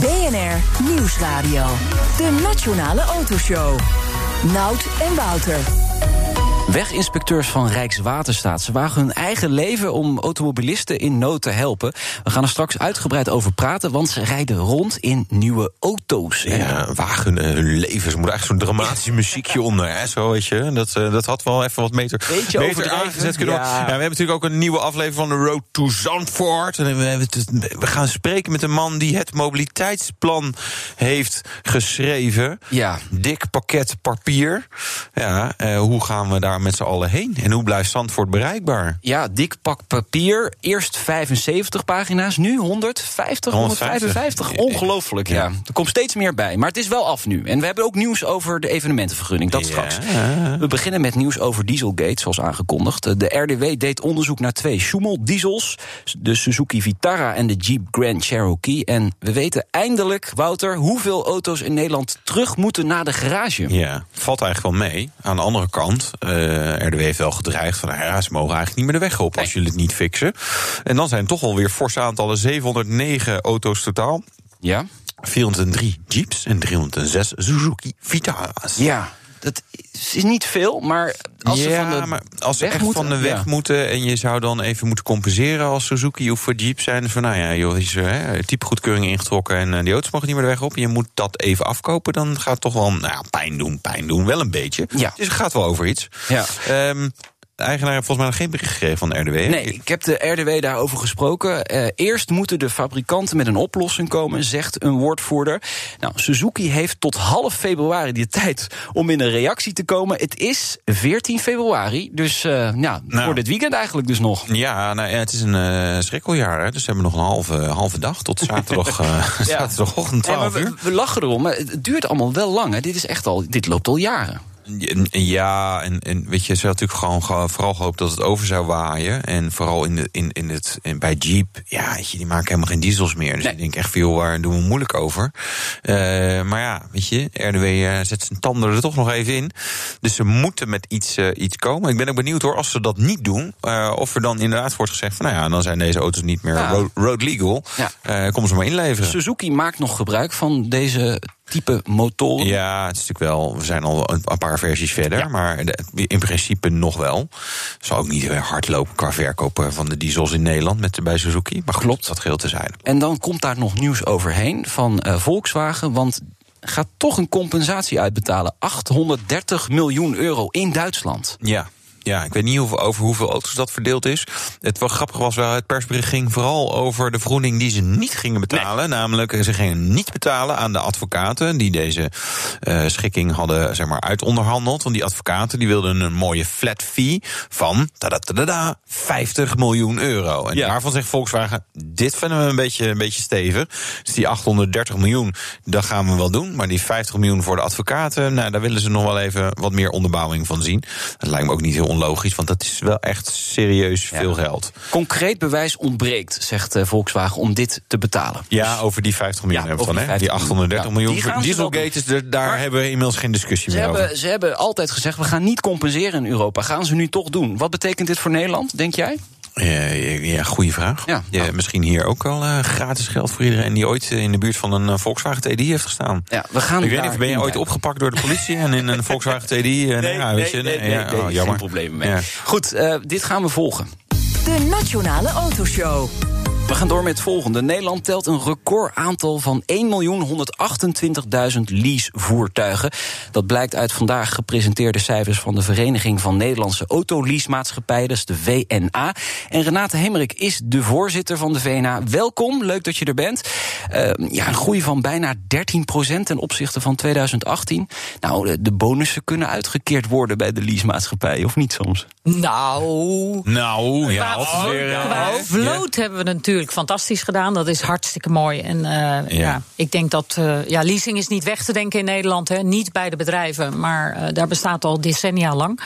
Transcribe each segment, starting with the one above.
BNR Nieuwsradio. De Nationale Autoshow. Nout en Wouter. Weginspecteurs van Rijkswaterstaat. Ze wagen hun eigen leven om automobilisten in nood te helpen. We gaan er straks uitgebreid over praten, want ze rijden rond in nieuwe auto's. Ja, wagen hun leven. Ze moeten eigenlijk zo'n dramatisch muziekje onder. Hè, zo weet je. Dat, uh, dat had wel even wat meter, Beetje aangezet kunnen ja. we hebben natuurlijk ook een nieuwe aflevering van de Road to Zandvoort. En we, we gaan spreken met een man die het mobiliteitsplan heeft geschreven. Ja. Dik pakket papier. Ja, uh, hoe gaan we daar met z'n allen heen? En hoe blijft Zandvoort bereikbaar? Ja, dik pak papier. Eerst 75 pagina's, nu 150, 155. Ongelooflijk, ja. ja. Er komt steeds meer bij. Maar het is wel af nu. En we hebben ook nieuws over de evenementenvergunning. Dat Ja. straks. We beginnen met nieuws over Dieselgate, zoals aangekondigd. De RDW deed onderzoek naar twee Schumel-diesels. De Suzuki Vitara en de Jeep Grand Cherokee. En we weten eindelijk, Wouter, hoeveel auto's in Nederland terug moeten naar de garage. Ja, valt eigenlijk wel mee. Aan de andere kant, uh, RDW heeft wel gedreigd van... Nou ja, ze mogen eigenlijk niet meer de weg op als jullie het niet fixen. En dan zijn toch alweer forse aantallen 709 auto's totaal. Ja. 403 Jeeps en 306 Suzuki Vitara's. Ja, dat is niet veel, maar als ze van de maar als ze weg echt moeten, van de weg ja. moeten en je zou dan even moeten compenseren als Suzuki of voor Jeep zijn van nou ja, joh, is hè, typegoedkeuring ingetrokken en uh, die auto's mogen niet meer de weg op. Je moet dat even afkopen, dan gaat het toch wel nou, pijn doen, pijn doen, wel een beetje. Ja. Dus het gaat wel over iets. Ja. Um, de eigenaar heeft volgens mij nog geen bericht gegeven van de RDW. Nee, ik heb de RDW daarover gesproken. Uh, eerst moeten de fabrikanten met een oplossing komen, zegt een woordvoerder. Nou, Suzuki heeft tot half februari de tijd om in een reactie te komen. Het is 14 februari, dus uh, ja, nou, voor dit weekend eigenlijk dus nog. Ja, nou, het is een uh, schrikkeljaar, hè, dus we hebben nog een halve, halve dag tot zaterdag, ja. zaterdagochtend 12 ja, uur. We, we, lachen erom, maar het duurt allemaal wel lang. Hè. Dit is echt al, dit loopt al jaren. Ja, en, en weet je, ze had natuurlijk gewoon vooral gehoopt dat het over zou waaien. En vooral in de, in, in het, in, bij Jeep, ja, weet je, die maken helemaal geen diesels meer. Dus nee. ik denk echt veel, waar doen we moeilijk over. Uh, maar ja, weet je, RDW uh, zet zijn tanden er toch nog even in. Dus ze moeten met iets, uh, iets komen. Ik ben ook benieuwd hoor, als ze dat niet doen, uh, of er dan inderdaad wordt gezegd van, nou ja, dan zijn deze auto's niet meer ja. road, road, legal. Ja. Kom ze maar inleveren. Suzuki maakt nog gebruik van deze type motoren. Ja, het is natuurlijk wel. We zijn al een, paar versies verder, ja. maar in principe nog wel. Zal ook niet heel hard lopen qua verkopen van de diesels in Nederland met bij Suzuki. Maar klopt, dat geheel te zijn. En dan komt daar nog nieuws overheen van uh, Volkswagen, want gaat toch een compensatie uitbetalen. 830 miljoen euro in Duitsland. Ja. Ja, ik weet niet hoeveel, over hoeveel auto's dat verdeeld is. Het wel grappig was wel, het persbericht ging vooral over de vergoeding die ze niet gingen betalen. Nee. Namelijk, ze gingen niet betalen aan de advocaten die deze uh, schikking hadden zeg maar, uitonderhandeld. Want die advocaten die wilden een mooie flat fee van tadadadada, 50 miljoen euro. En ja. daarvan zegt Volkswagen, dit vinden we een beetje, een beetje stevig. Dus die 830 miljoen, dat gaan we wel doen. Maar die 50 miljoen voor de advocaten, nou, daar willen ze nog wel even wat meer onderbouwing van zien. Dat lijkt me ook niet heel onlogisch, want dat is wel echt serieus ja. veel geld. Concreet bewijs ontbreekt, zegt uh, Volkswagen, om dit te betalen. Ja, dus, over die 50 miljoen ja, hebben we van, hè? Die 830 ja, miljoen voor Dieselgate, er, daar maar hebben we inmiddels geen discussie meer hebben, over. Ze hebben altijd gezegd, we gaan niet compenseren in Europa. Gaan ze nu toch doen? Wat betekent dit voor Nederland, denk jij? Ja, ja goede vraag. Ja, ja, misschien hier ook wel uh, gratis geld voor iedereen die ooit in de buurt van een uh, Volkswagen TDI heeft gestaan. Ja, we gaan ik weet niet, ben je ooit opgepakt door de politie en in een Volkswagen TDI? Nee, nee, ja, weet je, nee, nee, nee, nee oh, jammer. geen probleem mee. Ja. Goed, uh, dit gaan we volgen. De Nationale Autoshow. We gaan door met het volgende. Nederland telt een record aantal van 1.128.000 leasevoertuigen. Dat blijkt uit vandaag gepresenteerde cijfers van de Vereniging van Nederlandse Autoleasemaatschappijen, is de VNA. En Renate Hemmerik is de voorzitter van de VNA. Welkom, leuk dat je er bent. Uh, ja, een groei van bijna 13% ten opzichte van 2018. Nou, de bonussen kunnen uitgekeerd worden bij de leasemaatschappijen, of niet soms? Nou. Nou, ja, Qua, vloot hebben we natuurlijk fantastisch gedaan. Dat is hartstikke mooi. En uh, ja. ja. ik denk dat uh, ja, leasing is niet weg te denken in Nederland. Hè. Niet bij de bedrijven, maar daar bestaat al decennia lang.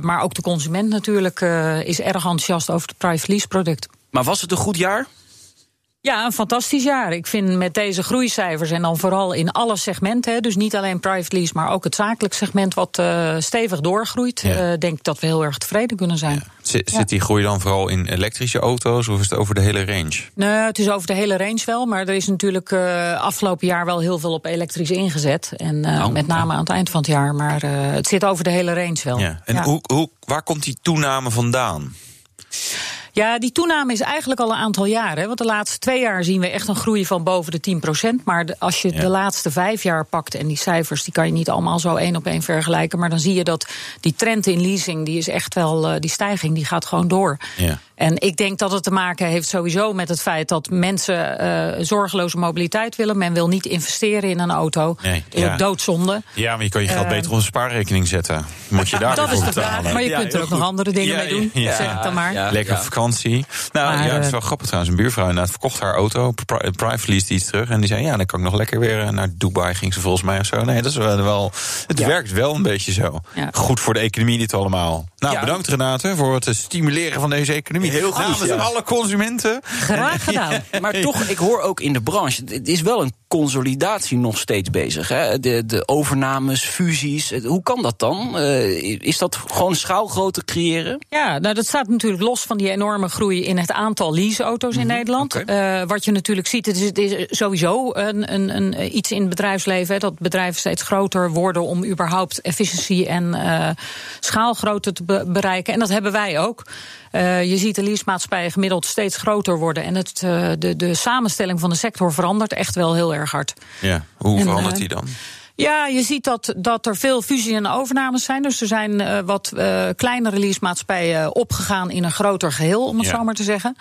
maar ook de consument natuurlijk is erg enthousiast over het private lease product. Maar was het een goed jaar? Ja, een fantastisch jaar. Ik vind met deze groeicijfers en dan vooral in alle segmenten, dus niet alleen private lease, maar ook het zakelijk segment wat uh, stevig doorgroeit, ja. uh, denk ik dat we heel erg tevreden kunnen zijn. Ja. Zit, zit die groei dan vooral in elektrische auto's of is het over de hele range? Nee, het is over de hele range wel, maar er is natuurlijk uh, afgelopen jaar wel heel veel op elektrisch ingezet. En oh, met name aan het eind van het jaar, maar het zit over de hele range wel. Ja. En Hoe, hoe, waar komt die toename vandaan? Ja, die toename is eigenlijk al een aantal jaren. Want de laatste twee jaar zien we echt een groei van boven de 10% Maar de, als je ja. de laatste vijf jaar pakt, en die cijfers die kan je niet allemaal zo één op één vergelijken. Maar dan zie je dat die trend in leasing, die is echt wel, uh, die stijging, die gaat gewoon door. Ja. En ik denk dat het te maken heeft sowieso met het feit dat mensen uh, zorgeloze mobiliteit willen. Men wil niet investeren in een auto. Nee, ja. ook doodzonde. Ja, maar je kan je geld uh, beter op een spaarrekening zetten. Moet je daar dat is de vraag, maar je ja, kunt er ook goed. nog andere dingen ja, mee doen. Ja, zeg ik dan maar. Lekker vakantie. Nou Maar, ja, het is uh, wel grappig trouwens. Een buurvrouw inderdaad verkocht haar auto. pri- Private lease die iets terug. En die zei, ja, dan kan ik nog lekker weer eh, naar Dubai. Ging ze volgens mij of zo. Nee, dat is wel... wel het werkt wel een beetje zo. Ja. Goed voor de economie dit allemaal. Nou, Ja. bedankt Renate voor het eh, stimuleren van deze economie. Heel goed, Namens ja. alle consumenten. Graag gedaan. Maar toch, ik hoor ook in de branche, het is wel een consolidatie nog steeds bezig. Hè? De, de overnames, fusies, hoe kan dat dan? Eh, is dat gewoon schaalgrootte creëren? Ja, nou dat staat natuurlijk los van die enorme groei in het aantal leaseauto's in Nederland. oké. Eh, wat je natuurlijk ziet, het is, het is sowieso een, een, een, iets in het bedrijfsleven. Hè, dat bedrijven steeds groter worden om überhaupt efficiëntie en eh, schaalgrootte te be- bereiken. En dat hebben wij ook. Eh, je ziet de leasemaatschappijen gemiddeld steeds groter worden. En het, eh, de, de samenstelling van de sector verandert echt wel heel erg hard. Ja, hoe En, verandert eh, die dan? Ja, je ziet dat, dat er veel fusie en overnames zijn. Dus er zijn eh, wat eh, kleinere leasemaatschappijen opgegaan in een groter geheel, om het Ja. zo maar te zeggen.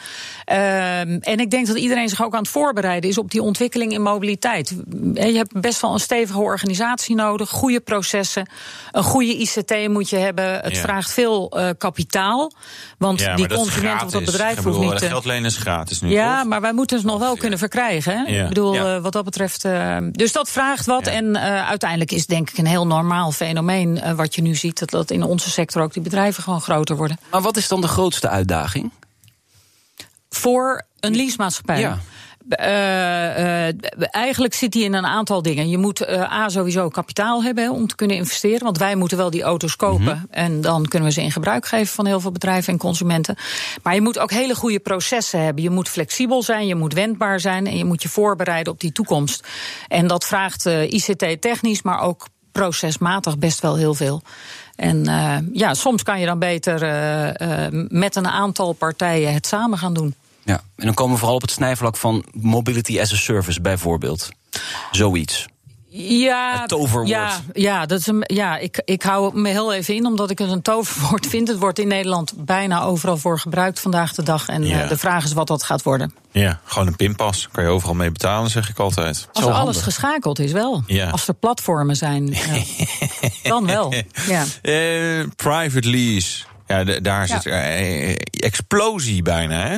Ehm, en ik denk dat iedereen zich ook aan het voorbereiden is op die ontwikkeling in mobiliteit. Eh, Je hebt best wel een stevige organisatie nodig, goede processen, een goede ICT moet je hebben. Het Ja. vraagt veel eh, kapitaal, want Ja, die consument of dat bedrijf hoeft niet... te- Geld lenen is gratis nu, ja, toch? maar wij moeten het nog wel kunnen verkrijgen. Hè? Ik bedoel, eh, wat dat betreft. eh, dus dat vraagt wat. En eh, uiteindelijk is denk ik een heel normaal fenomeen eh, wat je nu ziet. Dat, dat in onze sector ook die bedrijven gewoon groter worden. Maar wat is dan de grootste uitdaging? Voor een leasemaatschappij. Ja. Eh, eh, eigenlijk zit die in een aantal dingen. Je moet eh, A sowieso kapitaal hebben om te kunnen investeren. Want wij moeten wel die auto's kopen. Mhm. En dan kunnen we ze in gebruik geven van heel veel bedrijven en consumenten. Maar je moet ook hele goede processen hebben. Je moet flexibel zijn, je moet wendbaar zijn. En je moet je voorbereiden op die toekomst. En dat vraagt ICT-technisch, maar ook procesmatig best wel heel veel. En ja, soms kan je dan beter met een aantal partijen het samen gaan doen. Ja. En dan komen we vooral op het snijvlak van mobility as a service bijvoorbeeld. Zoiets. Ja, Het toverwoord. Ja, ja, dat is een, ja ik, ik hou me heel even in, omdat ik het een toverwoord vind. Het wordt in Nederland bijna overal voor gebruikt vandaag de dag. En Ja. eh, de vraag is wat dat gaat worden. Ja, gewoon een pinpas. Kan je overal mee betalen, zeg ik altijd. Als Zo alles handig. geschakeld is wel. Ja. Als er platformen zijn, ja. dan wel. Ja. Eh, private lease. Ja, de- daar zit eh, explosie bijna, hè?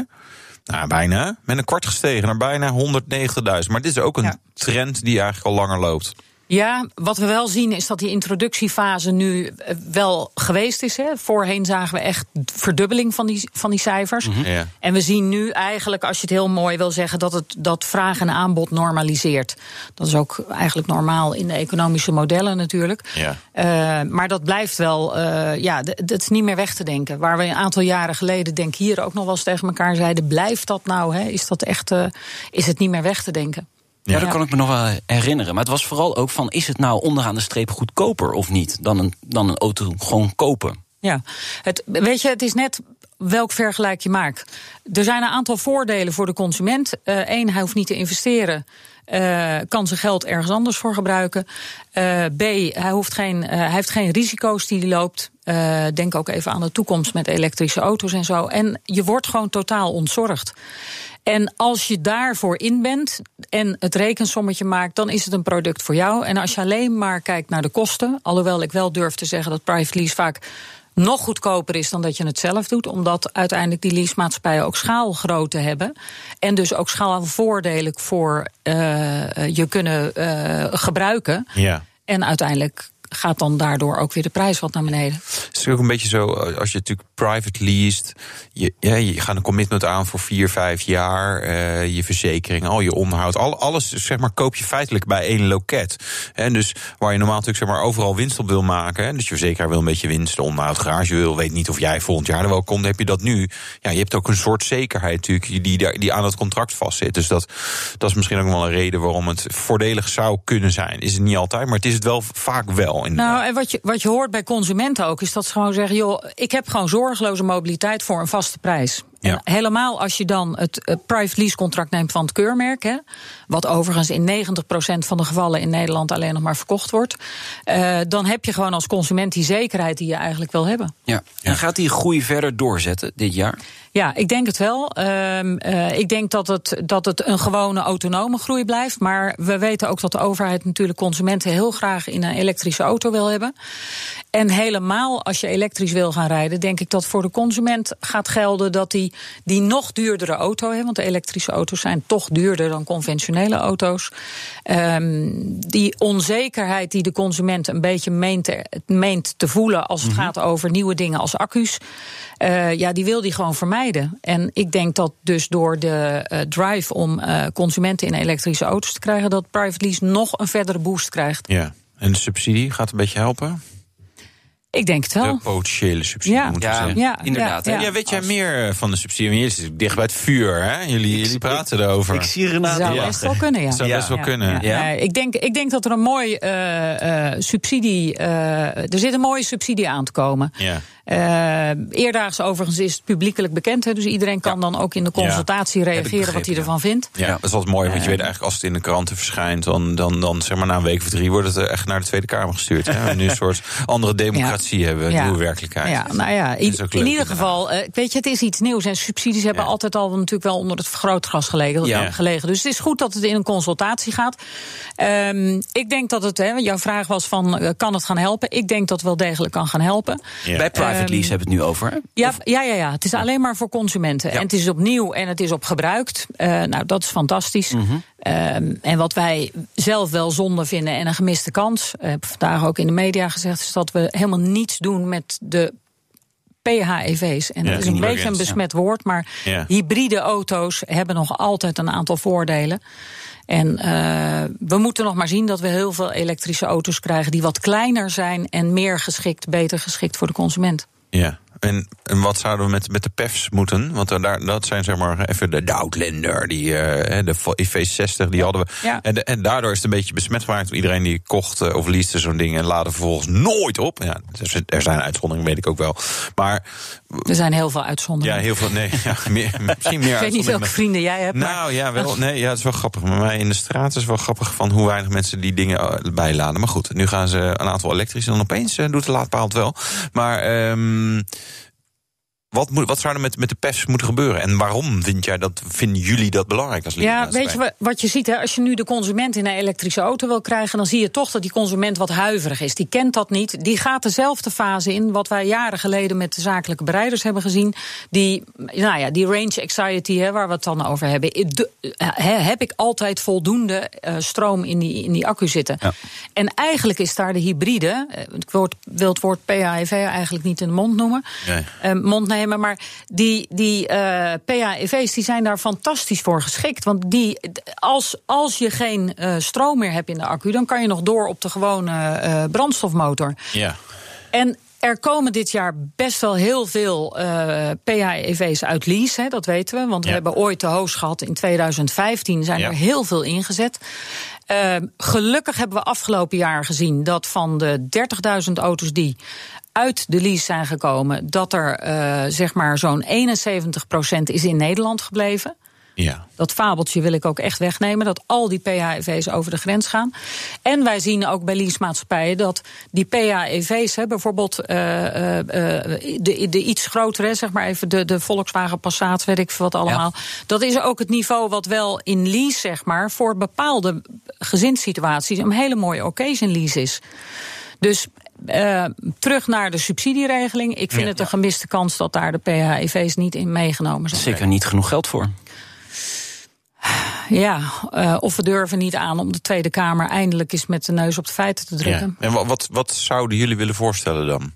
Nou, bijna. Met een kwart gestegen naar bijna 190.000. Maar dit is ook een Ja. trend die eigenlijk al langer loopt. Ja, wat we wel zien is dat die introductiefase nu eh, wel geweest is. Hè. Voorheen zagen we echt verdubbeling van die, van die cijfers. Ja. En we zien nu eigenlijk, als je het heel mooi wil zeggen, dat het dat vraag en aanbod normaliseert. Dat is ook eigenlijk normaal in de economische modellen natuurlijk. Ja. Eh, maar dat blijft wel, eh, ja, dat is niet meer weg te denken. Waar we een aantal jaren geleden, denk ik hier ook nog wel eens tegen elkaar zeiden: blijft dat nou? Hè? Is dat echt, is het niet meer weg te denken? Ja, dat kan ik me nog wel herinneren. Maar het was vooral ook van, is het nou onderaan de streep goedkoper of niet? Dan een, dan een auto gewoon kopen. Ja, het, weet je, het is net welk vergelijk je maakt. Er zijn een aantal voordelen voor de consument. Eén, hij hoeft niet te investeren. eh, kan zijn geld ergens anders voor gebruiken. Eh, B, hij, hoeft geen, eh, hij heeft geen risico's die hij loopt. Eh, denk ook even aan de toekomst met elektrische auto's en zo. En je wordt gewoon totaal ontzorgd. En als je daarvoor in bent en het rekensommetje maakt, dan is het een product voor jou. En als je alleen maar kijkt naar de kosten, alhoewel ik wel durf te zeggen dat private lease vaak nog goedkoper is dan dat je het zelf doet. Omdat uiteindelijk die leasemaatschappijen ook schaalgrootte hebben. En dus ook schaalvoordelen voor uh, je kunnen uh, gebruiken. Ja. En uiteindelijk gaat dan daardoor ook weer de prijs wat naar beneden. Het is ook een beetje zo, als je natuurlijk private leased, je, ja, je gaat een commitment aan voor vier, vijf jaar, uh, je verzekering, al je onderhoud, al, alles zeg maar, koop je feitelijk bij één loket. En dus waar je normaal natuurlijk zeg maar, overal winst op wil maken, hè, dus je verzekeraar wil een beetje winst, de onderhoud, garage wil, weet niet of jij volgend jaar er wel komt, heb je dat nu. Ja, je hebt ook een soort zekerheid natuurlijk die, die aan het contract vastzit. Dus dat, dat is misschien ook wel een reden waarom het voordelig zou kunnen zijn. Is het niet altijd, maar het is het wel vaak wel. Nou, en wat je, wat je hoort bij consumenten ook, is dat ze gewoon zeggen: joh, ik heb gewoon zorgeloze mobiliteit voor een vaste prijs. Ja. helemaal als je dan het uh, private lease contract neemt van het keurmerk, hè, wat overigens in 90% van de gevallen in Nederland alleen nog maar verkocht wordt, uh, dan heb je gewoon als consument die zekerheid die je eigenlijk wil hebben. Ja. En gaat die groei verder doorzetten dit jaar? Ja, ik denk het wel. Uh, ik denk dat het, dat het een gewone autonome groei blijft. Maar we weten ook dat de overheid natuurlijk consumenten heel graag in een elektrische auto wil hebben. En helemaal als je elektrisch wil gaan rijden, denk ik dat voor de consument gaat gelden dat die die nog duurdere auto hebben. Want de elektrische auto's zijn toch duurder dan conventionele auto's. Um, die onzekerheid die de consument een beetje meent te, meent te voelen als het mm -hmm. gaat over nieuwe dingen als accu's. Uh, ja, die wil die gewoon vermijden. En ik denk dat dus door de uh, drive om uh, consumenten in elektrische auto's te krijgen, dat private lease nog een verdere boost krijgt. Ja, en de subsidie gaat een beetje helpen? Ik denk het wel. De potentiële subsidie, ja. moet ja. Ja, inderdaad. Ja, ja. ja weet jij meer van de subsidie? Jullie zitten dicht bij het vuur, hè? Jullie, jullie praten erover. Ik zie Renate Zou best wel kunnen, ja. Zou best wel kunnen. Ja. ik, denk, ik denk dat er een mooi uh, uh, subsidie... Uh, er zit een mooie subsidie aan te komen. Ja. Uh, eerdaags overigens is het publiekelijk bekend. Hè, dus iedereen kan ja. dan ook in de consultatie ja, reageren wat hij ervan vindt. Ja, dat is altijd mooi. Want je weet eigenlijk als het in de kranten verschijnt... dan, dan, dan zeg maar na een week of drie wordt het echt naar de Tweede Kamer gestuurd. Hè. nu een soort andere democratie hebben, nieuwe werkelijkheid. Ja, nou ja, in, in ieder geval, uh, weet je, het is iets nieuws. En subsidies hebben altijd al natuurlijk wel onder het vergrootglas gelegen, gelegen. Dus het is goed dat het in een consultatie gaat. Um, ik denk dat het, hè, jouw vraag was van, uh, kan het gaan helpen? Ik denk dat het wel degelijk kan gaan helpen. Bij private Ehm, lease hebben we het nu over. Ja, ja, ja, ja, het is alleen maar voor consumenten. Ja. En het is opnieuw en het is op gebruikt. Uh, nou, dat is fantastisch. Mm -hmm. um, en wat wij zelf wel zonde vinden en een gemiste kans... Uh, heb vandaag ook in de media gezegd... is dat we helemaal niets doen met de PHEV's. En ja, dat is een beetje een besmet ja. woord, maar ja. hybride auto's hebben nog altijd een aantal voordelen. En uh, we moeten nog maar zien dat we heel veel elektrische auto's krijgen die wat kleiner zijn en meer geschikt, beter geschikt voor de consument. Ja, en, en wat zouden we met, met de PEFs moeten? Want daar, dat zijn zeg maar even de, de Outlander, die, uh, de IV60, die hadden we. Ja. En, de, en daardoor is het een beetje besmet gemaakt. Iedereen die kocht uh, of leaste zo'n ding en laadde vervolgens nooit op. Ja, er zijn uitzonderingen, weet ik ook wel. Maar. Er zijn heel veel uitzonderingen. Ja, heel veel. Nee, ja, meer, misschien meer Ik weet niet welke vrienden jij hebt. Nou maar. ja, wel. Nee, ja, het is wel grappig. Bij mij in de straat is het wel grappig van hoe weinig mensen die dingen bijladen. Maar goed, nu gaan ze een aantal elektrisch en dan opeens doet de laadpaal het wel. Maar. Um, wat, moet, wat zou er met, met de PEFs moeten gebeuren? En waarom vind jij dat, vinden jullie dat belangrijk als Ja, weet je wat je ziet, hè, als je nu de consument in een elektrische auto wil krijgen, dan zie je toch dat die consument wat huiverig is. Die kent dat niet. Die gaat dezelfde fase in wat wij jaren geleden met de zakelijke bereiders hebben gezien. Die, nou ja, die range anxiety, hè, waar we het dan over hebben. De, he, heb ik altijd voldoende uh, stroom in die, in die accu zitten? Ja. En eigenlijk is daar de hybride. Ik woord, wil het woord PHEV eigenlijk niet in de mond noemen. Nee. Uh, mond nemen. Maar die, die uh, PHEV's die zijn daar fantastisch voor geschikt. Want die, als, als je geen uh, stroom meer hebt in de accu, dan kan je nog door op de gewone uh, brandstofmotor. Ja. En er komen dit jaar best wel heel veel uh, PHEV's uit lease, hè, dat weten we. Want we hebben ooit de hoogst gehad in 2015, zijn ja. er heel veel ingezet. Uh, gelukkig hebben we afgelopen jaar gezien dat van de 30.000 auto's die uit de lease zijn gekomen, dat er uh, zeg maar zo'n 71% is in Nederland gebleven. Ja. Dat fabeltje wil ik ook echt wegnemen. Dat al die PHEV's over de grens gaan. En wij zien ook bij leasemaatschappijen dat die PHEV's, hè, bijvoorbeeld uh, uh, de, de iets grotere, zeg maar even de, de Volkswagen Passat, weet ik wat allemaal. Ja. Dat is ook het niveau wat wel in lease, zeg maar, voor bepaalde gezinssituaties een hele mooie occasion lease is. Dus uh, terug naar de subsidieregeling. Ik vind Ja. het een gemiste kans dat daar de PHEV's niet in meegenomen zijn. Zeker niet genoeg geld voor. Ja, uh, of we durven niet aan om de Tweede Kamer eindelijk eens met de neus op de feiten te drukken. Ja. En wat, wat, wat zouden jullie willen voorstellen dan?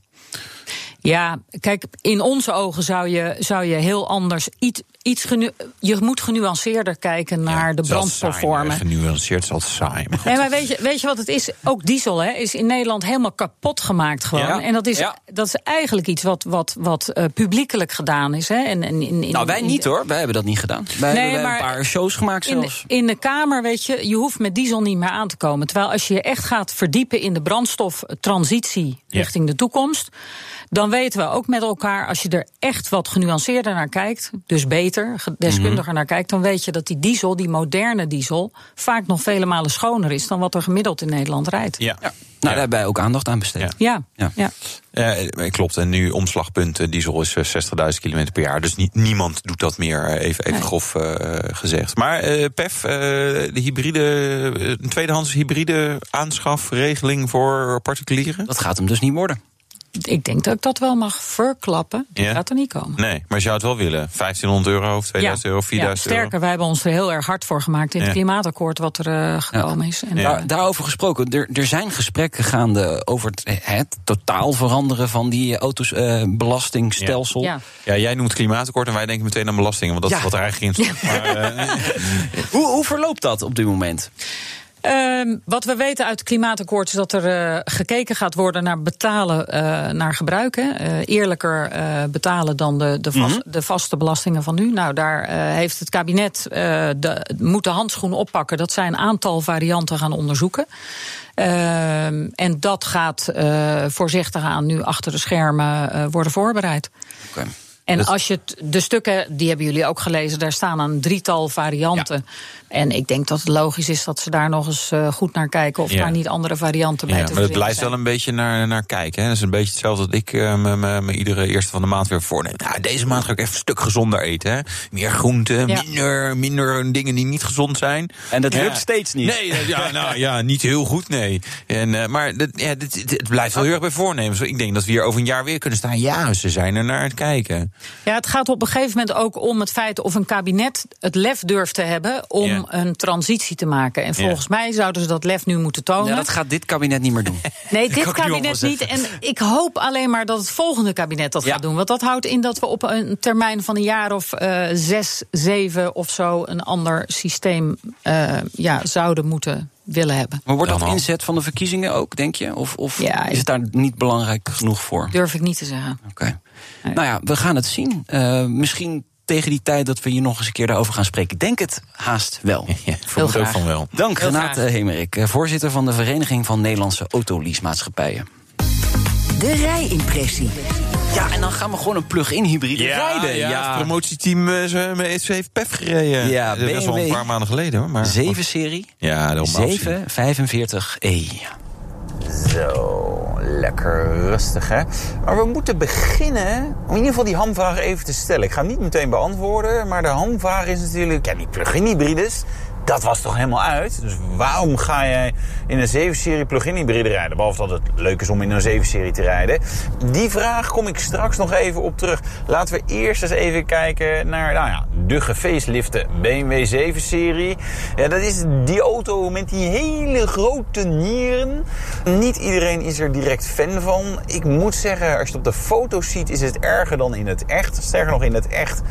Ja, kijk, in onze ogen zou je, zou je heel anders iets. Iets genu je moet genuanceerder kijken naar de altijd saai, brandstofvormen. Genuanceerd altijd saai. Maar. Nee, maar weet je, weet je wat het is? Ook diesel hè, is in Nederland helemaal kapot gemaakt gewoon. Ja. En dat is, Ja. dat is eigenlijk iets wat, wat, wat uh, publiekelijk gedaan is. Hè. En, en, in, in, Nou, wij in- niet hoor. Wij hebben dat niet gedaan. Wij Nee, hebben wij een paar shows gemaakt in, zelfs. in de Kamer, weet je, je hoeft met diesel niet meer aan te komen. Terwijl als je je echt gaat verdiepen in de brandstoftransitie Ja. richting de toekomst. Dan weten we ook met elkaar, als je er echt wat genuanceerder naar kijkt, dus beter, ge- deskundiger Mhm. naar kijkt, dan weet je dat die diesel, die moderne diesel, vaak nog vele malen schoner is dan wat er gemiddeld in Nederland rijdt. Ja. Ja. Nou, daar hebben wij ook aandacht aan besteed. Ja. Ja, Ja. ja. Eh, klopt. En nu omslagpunt eh, diesel is eh, 60.000 kilometer per jaar. Dus niet, niemand doet dat meer, eh, even, even Nee. grof eh, gezegd. Maar eh, PEF, eh, de hybride, eh, een tweedehands hybride aanschafregeling voor particulieren? Dat gaat hem dus niet worden. Ik denk dat ik dat wel mag verklappen. Die Ja. gaat er niet komen. Nee, maar je zou het wel willen. 1500 euro of 2000 euro, 4000 ja, sterker, euro. wij hebben ons er heel erg hard voor gemaakt in Ja. het klimaatakkoord wat er eh, gekomen is. En, Ja. eh, Daar, daarover gesproken, er, er zijn gesprekken gaande over het, het totaal veranderen van die auto's eh, belastingstelsel. ja. Ja, jij noemt klimaatakkoord en wij denken meteen aan belastingen. Want dat Ja. is wat er eigenlijk in stond. Maar, eh, Hoe, hoe verloopt dat op dit moment? Ehm, wat we weten uit het klimaatakkoord is dat er eh, gekeken gaat worden naar betalen eh, naar gebruiken. eerlijker eh, betalen dan de, de, vast- de vaste belastingen van nu. Nou, daar heeft het kabinet de, moet de handschoen oppakken dat zij een aantal varianten gaan onderzoeken. Ehm, en dat gaat voorzichtig aan nu achter de schermen worden voorbereid. Oké. En als je de stukken, die hebben jullie ook gelezen, daar staan een drietal varianten. En ik denk dat het logisch is dat ze daar nog eens eh, goed naar kijken of Ja. daar niet andere varianten bij Ja, te maar het blijft zijn. wel een beetje naar, naar kijken. Hè. Dat is een beetje hetzelfde dat ik eh, me, iedere eerste van de maand weer voorneem. Nou, deze maand ga ik even een stuk gezonder eten. Hè. Meer groenten, Ja. minder, minder dingen die niet gezond zijn. En dat Ja. lukt steeds niet. Nee, ja, nou, ja, niet heel goed, nee. En, eh, maar dit, ja, dit, dit- het blijft wel heel erg bij voornemens. Ik denk dat we hier over een jaar weer kunnen staan. Ja, ze zijn er naar het kijken. Ja, het gaat op een gegeven moment ook om het feit of een kabinet het lef durft te hebben om Een transitie te maken. En volgens mij zouden ze dat lef nu moeten tonen. Ja, dat gaat dit kabinet niet meer doen. Nee, dit kabinet niet. En ik hoop alleen maar dat het volgende kabinet dat Ja. gaat doen. Want dat houdt in dat we op een termijn van een jaar of eh, zes, zeven of zo een ander systeem eh, ja, zouden moeten willen hebben. Maar wordt dat inzet van de verkiezingen ook, denk je? Of, of Ja, is het daar niet belangrijk genoeg voor? Durf ik niet te zeggen. Oké. Nou ja, we gaan het zien. Eh, misschien tegen die tijd dat we hier nog eens een keer daarover gaan spreken. Ik denk het haast wel. Ja, ook graag. van wel. Dank Heel Renate graag. Hemerik, eh, voorzitter van de Vereniging van Nederlandse Autoleasemaatschappijen. De rijimpressie. Ja, en dan gaan we gewoon een plug-in hybride rijden. Ja, het promotieteam eh, ze, met- ze heeft PEF gereden. Ja, dat is al een paar maanden geleden. hoor, Maar, 7 serie, Ja, daarom afzien. 745e. Zo, lekker rustig hè. Maar we moeten beginnen om in ieder geval die hamvraag even te stellen. Ik ga hem niet meteen beantwoorden, maar de hamvraag is natuurlijk... Ja, die plug-in hybrides, dat was toch helemaal uit? Dus waarom ga jij in een 7-serie plug-in hybride rijden? Behalve dat het leuk is om in een 7-serie te rijden. Die vraag kom ik straks nog even op terug. Laten we eerst eens even kijken naar nou ja, de gefacelifte BMW 7-serie. Ja, dat is die auto met die hele grote nieren. Niet iedereen is er direct fan van. Ik moet zeggen, als je het op de foto's ziet, is het erger dan in het echt. Sterker nog, in het echt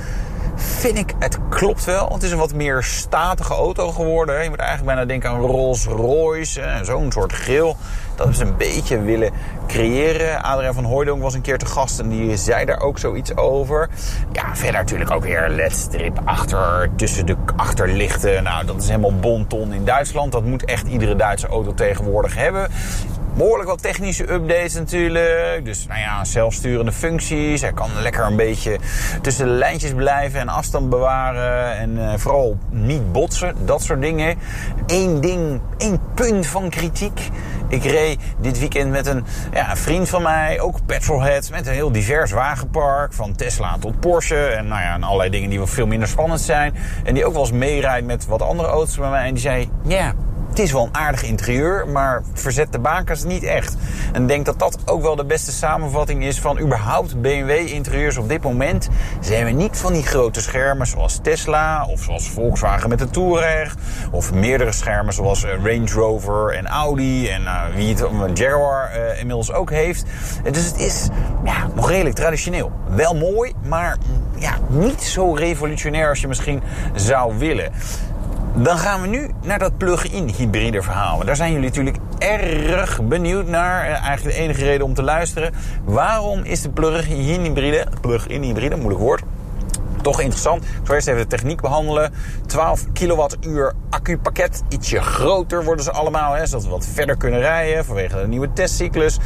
vind ik, het klopt wel. Het is een wat meer statige auto geworden. Je moet eigenlijk bijna denken aan Rolls Royce. Zo'n soort grill. Dat hebben ze een beetje willen creëren. Adriaan van Hooijdonk was een keer te gast en die zei daar ook zoiets over. Ja, verder natuurlijk ook weer ledstrip achter, tussen de achterlichten. Nou, dat is helemaal bonton in Duitsland. Dat moet echt iedere Duitse auto tegenwoordig hebben. Behoorlijk wat technische updates natuurlijk. Dus nou ja, zelfsturende functies. Hij kan lekker een beetje tussen de lijntjes blijven en afstand bewaren. En uh, vooral niet botsen, dat soort dingen. Eén ding, één punt van kritiek. Ik reed dit weekend met een, ja, een vriend van mij, ook petrolheads, met een heel divers wagenpark. Van Tesla tot Porsche en, nou ja, en allerlei dingen die wel veel minder spannend zijn. En die ook wel eens meerijdt met wat andere auto's bij mij. En die zei, ja, het is wel een aardig interieur, maar verzet de bakens niet echt. En ik denk dat dat ook wel de beste samenvatting is van überhaupt BMW-interieurs op dit moment. Zijn we niet van die grote schermen zoals Tesla of zoals Volkswagen met de Touareg. Of meerdere schermen zoals eh, Range Rover en Audi en uh, wie het een Jaguar inmiddels ook heeft. Dus het is ja, nog redelijk traditioneel. Wel mooi, maar ja, niet zo revolutionair als je misschien zou willen. Dan gaan we nu naar dat plug-in hybride verhaal. Daar zijn jullie natuurlijk erg benieuwd naar. Eigenlijk de enige reden om te luisteren. Waarom is de plug-in hybride, plug-in hybride, moeilijk woord, toch interessant. Ik zal eerst even de techniek behandelen. 12 kilowattuur accupakket. Ietsje groter worden ze allemaal, hè, zodat we wat verder kunnen rijden vanwege de nieuwe testcyclus.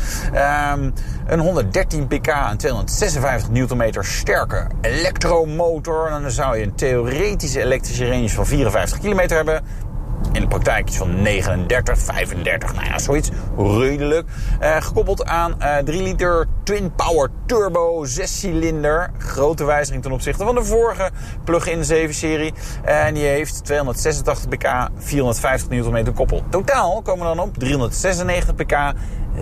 Um, een 113 pk en 256 Nm sterke elektromotor. En dan zou je een theoretische elektrische range van 54 kilometer hebben. In de praktijk iets van 39, 35, nou ja, zoiets redelijk. Uh, gekoppeld aan uh, 3 liter Twin Power Turbo 6 cilinder. Grote wijziging ten opzichte van de vorige plug-in 7-serie. En die heeft 286 pk, 450 Nm koppel. Totaal komen we dan op 396 pk,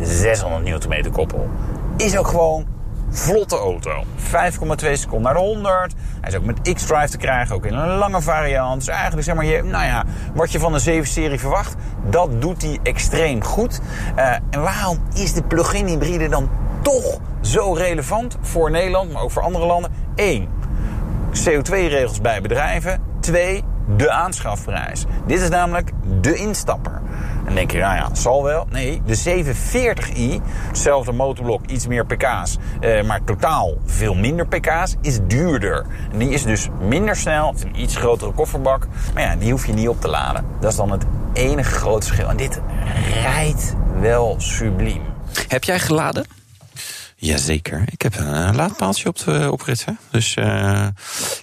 600 Nm koppel. Is ook gewoon vlotte auto. 5,2 seconden naar de 100. Hij is ook met X-Drive te krijgen, ook in een lange variant. Dus eigenlijk zeg maar, je, nou ja, wat je van een 7-serie verwacht, dat doet hij extreem goed. Uh, en waarom is de plug-in hybride dan toch zo relevant voor Nederland, maar ook voor andere landen? 1. CO2-regels bij bedrijven. 2 de aanschafprijs. Dit is namelijk de instapper. En dan denk je, nou ja, zal wel. Nee, de 740i, hetzelfde motorblok, iets meer pk's, eh, maar totaal veel minder pk's, is duurder. En die is dus minder snel, het is een iets grotere kofferbak, maar ja, die hoef je niet op te laden. Dat is dan het enige grote verschil. En dit rijdt wel subliem. Heb jij geladen? Jazeker. Ik heb een laadpaaltje op de oprit. Hè? Dus uh,